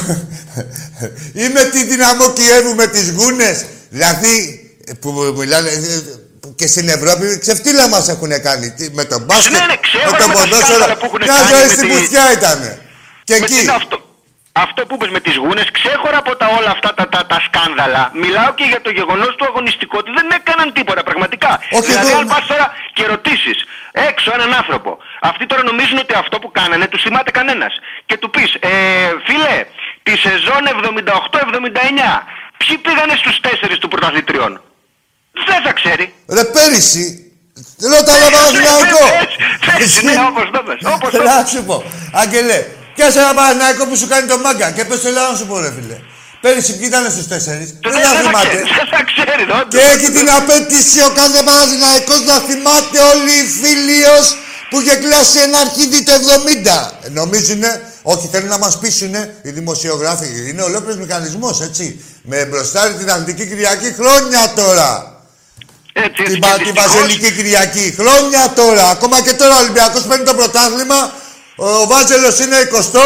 ή με τη Δυναμό Κιέβου με τις Γούνες. Δηλαδή, που μιλάνε, ε, που και στην Ευρώπη ξεφτύλα μας έχουν κάνει. Τι- Με τον μπάσκετ, Ναι, ναι, ξέρω, με τον με τα ποδόσφαιρο. σκάνδαλα που έχουν Μια κάνει ζωή με στην τη- πουθιά ήτανε. Και Με εκεί. Τι αυτό, αυτό που είπες με τις γούνες, ξέχωρα από τα όλα αυτά τα, τα, τα σκάνδαλα, μιλάω και για το γεγονός του αγωνιστικού ότι δεν έκαναν τίποτα πραγματικά. Όχι, δηλαδή εγώ- αν πας τώρα και ρωτήσεις έξω έναν άνθρωπο, αυτοί τώρα νομίζουν ότι αυτό που κάνανε τους θυμάται κανένας. Και του πεις, ε, φίλε, τη σεζόν 78-79, ποιοι πήγανε στους τέσσερις του πρωταθλητριών; Δεν θα ξέρει. Ρε πέρυσι, ρώτα ρε Παναθηναϊκό. Έτσι, ναι, όπως το πες. Όπως το Να σου πω, Άγγελε, πιάσε ένα Παναθηναϊκό που σου κάνει το μάγκα και πες το λέω να σου πω ρε φίλε. Πέρυσι ποιοι ήταν στους τέσσερις, δεν Δεν τα θα θυμάται. ξέρεις, δεν θα ξέρεις. όντως. Και έχει την απέτηση ο κάθε Παναθηναϊκός να θυμάται όλοι οι φίλιος που είχε κλάσει ένα αρχίδι το 70. Ε, Νομίζουνε, όχι θέλουν να μας πείσουνε οι δημοσιογράφοι. Είναι ολόκληρος μηχανισμός, έτσι. Με μπροστάρι την Αθλητική Κυριακή χρόνια τώρα. Έτσι, Την, έτσι, Πα- και την δυστυχώς- Βαζελική Κυριακή. Χρόνια τώρα. Ακόμα και τώρα ο Ολυμπιακός παίρνει το πρωτάθλημα. Ο, ο Βάζελος είναι 20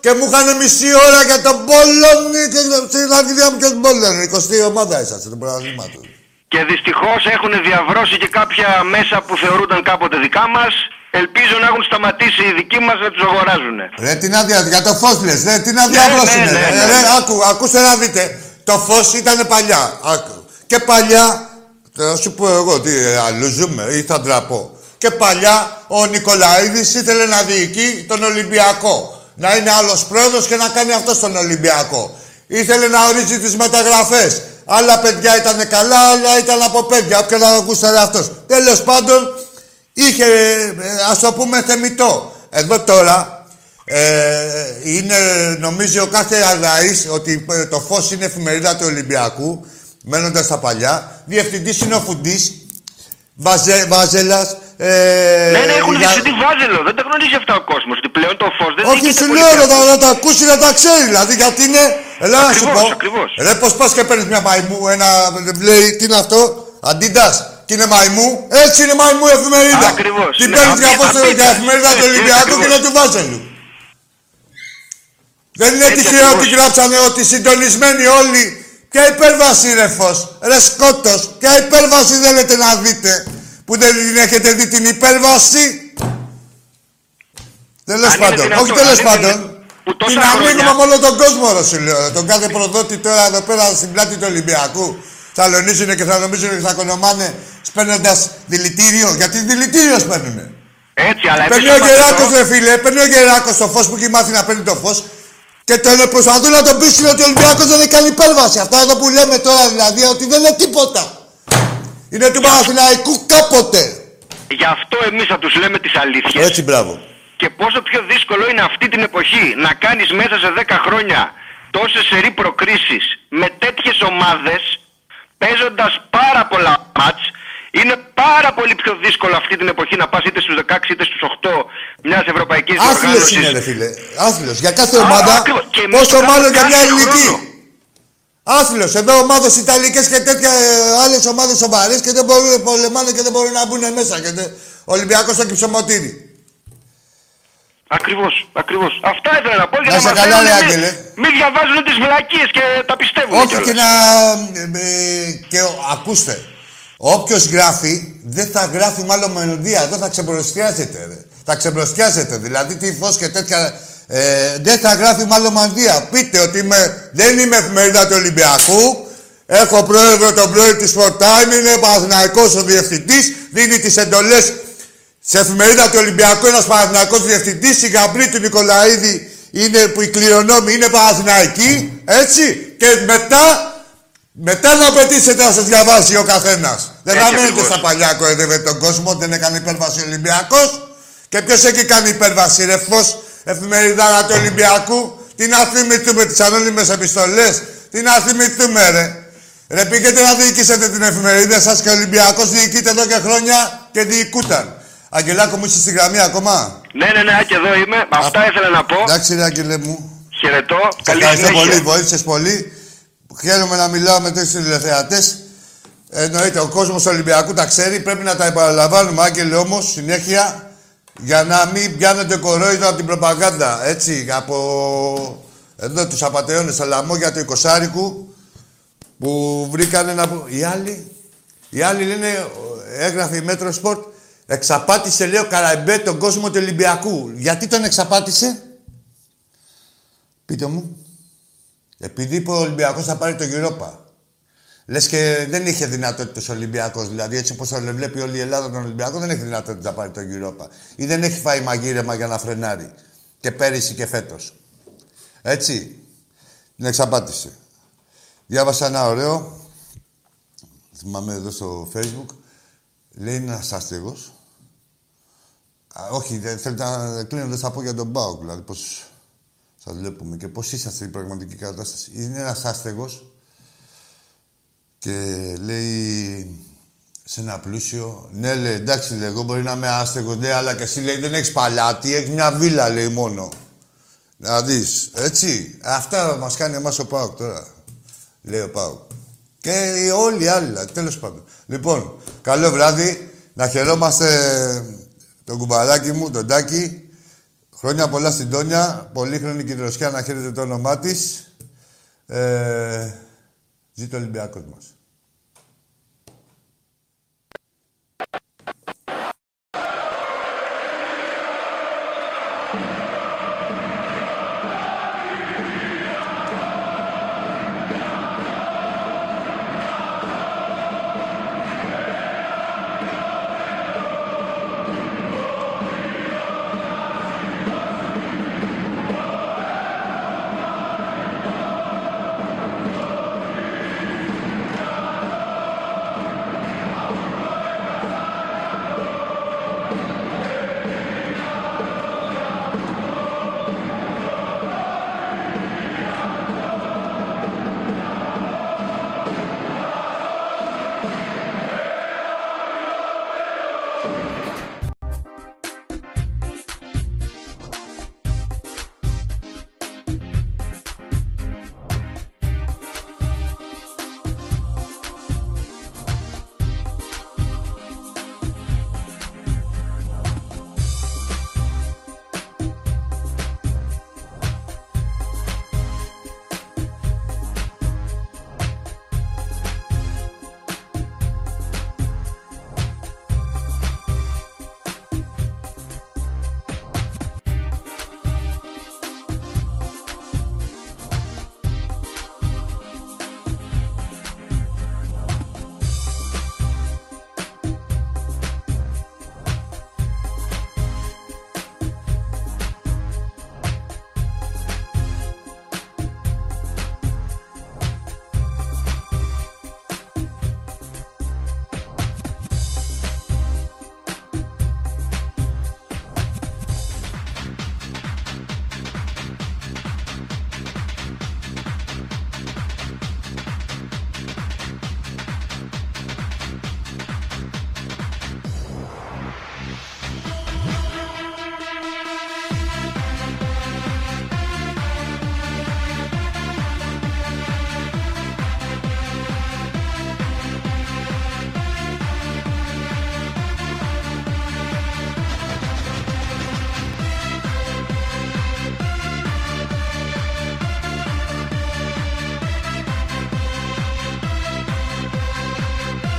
και μου είχαν μισή ώρα για τον Πόλωνη και στην αρχιδία μου και τον Πόλωνη. 20η ομάδα είσαστε του πρωταθλήματος. Και δυστυχώς έχουν διαβρώσει και κάποια μέσα που θεωρούνταν κάποτε δικά μας. Ελπίζω να έχουν σταματήσει οι δικοί μας να τους αγοράζουν. Ρε την άδεια, για το φως λες, ρε την άδεια Ναι, βρώσουνε. ναι, ναι, ρε. ναι. Ρε, άκου, ακούστε να δείτε. Το φως ήταν παλιά. Άκου. Και παλιά, θα σου πω εγώ τι ε, αλλού ζούμε ή θα ντραπώ. Και παλιά ο Νικολαίδης ήθελε να διοικεί τον Ολυμπιακό. Να είναι άλλος πρόεδρος και να κάνει αυτό στον Ολυμπιακό. Ήθελε να ορίζει τις μεταγραφές. Άλλα παιδιά ήταν καλά, άλλα ήταν από παιδιά. Όποιον να ακούσατε αυτός. Τέλος πάντων, είχε, ε, ας το πούμε, θεμητό. Εδώ τώρα, ε, είναι, νομίζει ο κάθε αδαής ότι ε, το φως είναι εφημερίδα του Ολυμπιακού, μένοντας στα παλιά. Διευθυντής είναι ο Φουντής, Βαζε, Βάζελας. Ε, ναι, ναι, έχουν για- διευθυντή βάζελο. Δεν τα γνωρίζει αυτά ο κόσμος. Ότι πλέον το φως δεν όχι, διοικείται σου πολύ λέω να, πια. τα- να τα ακούσει να τα ξέρει. Δηλαδή, γιατί είναι. Ελά, να σου Ακριβώς, πω. ακριβώς. Ρε, πώς πας και παίρνεις μια μαϊμού, ένα. Λέει, τι είναι αυτό, Αντίντα. Και είναι μαϊμού. Έτσι είναι μαϊμού εφημερίδα. Ακριβώς, Την ναι, παίρνεις απ- για φως απ- για εφημερίδα του έτσι, Ολυμπιακού και ακριβώς. είναι του Βάζελου. Δεν είναι Έτσι τυχαίο ακριβώς. ότι γράψανε ότι συντονισμένοι όλοι. Ποια υπέρβαση ρε φως, ρε σκότος. Ποια υπέρβαση θέλετε να δείτε. Που δεν την έχετε δει την υπέρβαση. Τέλος Αν είναι πάντων. δυνατόν, Όχι τέλος αν είναι πάντων. που τόσα Την ανοίγουμε χρόνια- με όλο τον κόσμο, ρε σου λέω. Τον κάθε προδότη τώρα εδώ πέρα στην πλάτη του Ολυμπιακού. Θα λονίζουνε και θα νομίζουν ότι θα κονομάνε σπέρνοντα δηλητήριο. Γιατί δηλητήριο σπέρνουνε. Έτσι, αλλά Παίρνει επίσης ο είμαστε Γεράκος, εδώ. ρε φίλε, παίρνει ο Γεράκος το φως που έχει μάθει να παίρνει το φως και τον προσπαθούν να τον πείσουν ότι ο Ολυμπιακός δεν έχει κάνει υπέρβαση. Αυτά εδώ που λέμε τώρα δηλαδή ότι δεν είναι τίποτα. Είναι του Παναθηναϊκού κάποτε. Γι' αυτό εμείς θα τους λέμε τις αλήθειες. Έτσι, μπράβο. Και πόσο πιο δύσκολο είναι αυτή την εποχή να κάνεις μέσα σε 10 χρόνια τόσες σερή προκρίσεις με τέτοιες ομάδες παίζοντας πάρα πολλά μάτς είναι πάρα πολύ πιο δύσκολο αυτή την εποχή να πας είτε στους 16 είτε στους 8 μιας ευρωπαϊκής Άθλιος διοργάνωσης. είναι, ρε φίλε. Άθλιος. Για κάθε Α, ομάδα, ακριβώς. Και εμείς πόσο το κάνουμε μάλλον για μια κάθε ελληνική. Χρόνο. Άθλιος. Εδώ ομάδες Ιταλικές και τέτοια άλλες ομάδες σοβαρές και δεν μπορούν να πολεμάνε και δεν μπορούν να μπουν μέσα. Και δεν... Ολυμπιακός στο κυψομοτήρι. Ακριβώς, ακριβώς. Αυτά ήθελα να πω για Να να, σε καλά, μαθαίνουν ρε, μη- Άγγελε. Μην διαβάζουν τις βλακίες και τα πιστεύουν. Όχι κιόλας. και να. ε, και ο- ακούστε. Όποιος γράφει, δεν θα γράφει μάλλον μελωδία. Εδώ θα ξεμπροστιάζεται. Ρε. Θα ξεμπροστιάζεται. Δηλαδή τι φως και τέτοια. Ε, δεν θα γράφει μάλλον μανδύα. Πείτε ότι είμαι, δεν είμαι εφημερίδα του Ολυμπιακού. Έχω πρόεδρο τον πρόεδρο της Sport Time, είναι Παναθηναϊκός ο διευθυντής, δίνει τις εντολές σε εφημερίδα του Ολυμπιακού ένας Παναθηναϊκός διευθυντής, η Γαμπρή του Νικολαίδη είναι, που η κληρονόμη είναι Παναθηναϊκή, έτσι, και μετά, μετά να απαιτήσετε να σας διαβάσει ο καθένας. Δεν θα Έτσι μένετε ακριβώς. στα παλιά κοροϊδεύετε τον κόσμο, δεν έκανε υπέρβαση ο Ολυμπιακός. Και ποιος έχει κάνει υπέρβαση, ρε φως, εφημερίδα του Ολυμπιακού. Τι να θυμηθούμε τις ανώνυμες επιστολές, τι να θυμηθούμε ρε. Ρε πήγαινε να διοικήσετε την εφημερίδα σας και ο Ολυμπιακός διοικείται εδώ και χρόνια και διοικούταν. Αγγελάκο μου είσαι στη γραμμή ακόμα; Ναι, ναι, ναι, και εδώ είμαι. Αυτά ήθελα να πω. Εντάξει ρε Αγγελέ μου. Χαιρετώ. Σε Καλή ευχαριστώ συνέχεια. πολύ, βοήθησες πολύ. Χαίρομαι να μιλάω με τέτοιου τηλεθεατές. Εννοείται, ο κόσμος του Ολυμπιακού τα ξέρει. Πρέπει να τα επαναλαμβάνουμε, Άγγελε, όμως, συνέχεια, για να μην πιάνετε κορόιδο από την προπαγάνδα. Έτσι, από εδώ τους απαταιώνες, στο λαμόγια του Οικοσάρικου, που βρήκανε να... Οι άλλοι, οι άλλοι λένε, έγραφε η Μέτρο Σπορτ, εξαπάτησε, λέει ο Καραϊμπέ, τον κόσμο του Ολυμπιακού. Γιατί τον εξαπάτησε, πείτε μου. Επειδή είπε ο Ολυμπιακός θα πάρει το Europa. Λες και δεν είχε δυνατότητες ο Ολυμπιακός. Δηλαδή έτσι όπως τον βλέπει όλη η Ελλάδα τον Ολυμπιακό δεν έχει δυνατότητα να πάρει το Europa. Ή δεν έχει φάει μαγείρεμα για να φρενάρει. Και πέρυσι και φέτος. Έτσι. Την εξαπάτησε. Διάβασα ένα ωραίο. Θυμάμαι εδώ στο facebook. Λέει ένας άστεγος. Όχι, δεν θέλετε να κλείνω, θα πω για τον Μπάουκ. Δηλαδή πώς σας βλέπουμε και πώς είσαστε στην πραγματική κατάσταση. Είναι ένας άστεγος και λέει σε ένα πλούσιο, ναι, λέει, εντάξει, λέει, εγώ μπορεί να είμαι άστεγος, ναι, αλλά και εσύ, λέει, δεν έχεις παλάτι, έχεις μια βίλα, λέει, μόνο. Να δεις, έτσι. Αυτά μας κάνει εμάς ο Πάουκ τώρα, λέει ο Πάουκ. Και όλοι οι άλλοι, τέλος πάντων. Λοιπόν, καλό βράδυ, να χαιρόμαστε τον κουμπαράκι μου, τον Τάκη, Χρόνια πολλά στην Τόνια. Πολύχρονη κυδροσιά να χαίρετε το όνομά της. Ε, ζήτω ο Ολυμπιακός μας.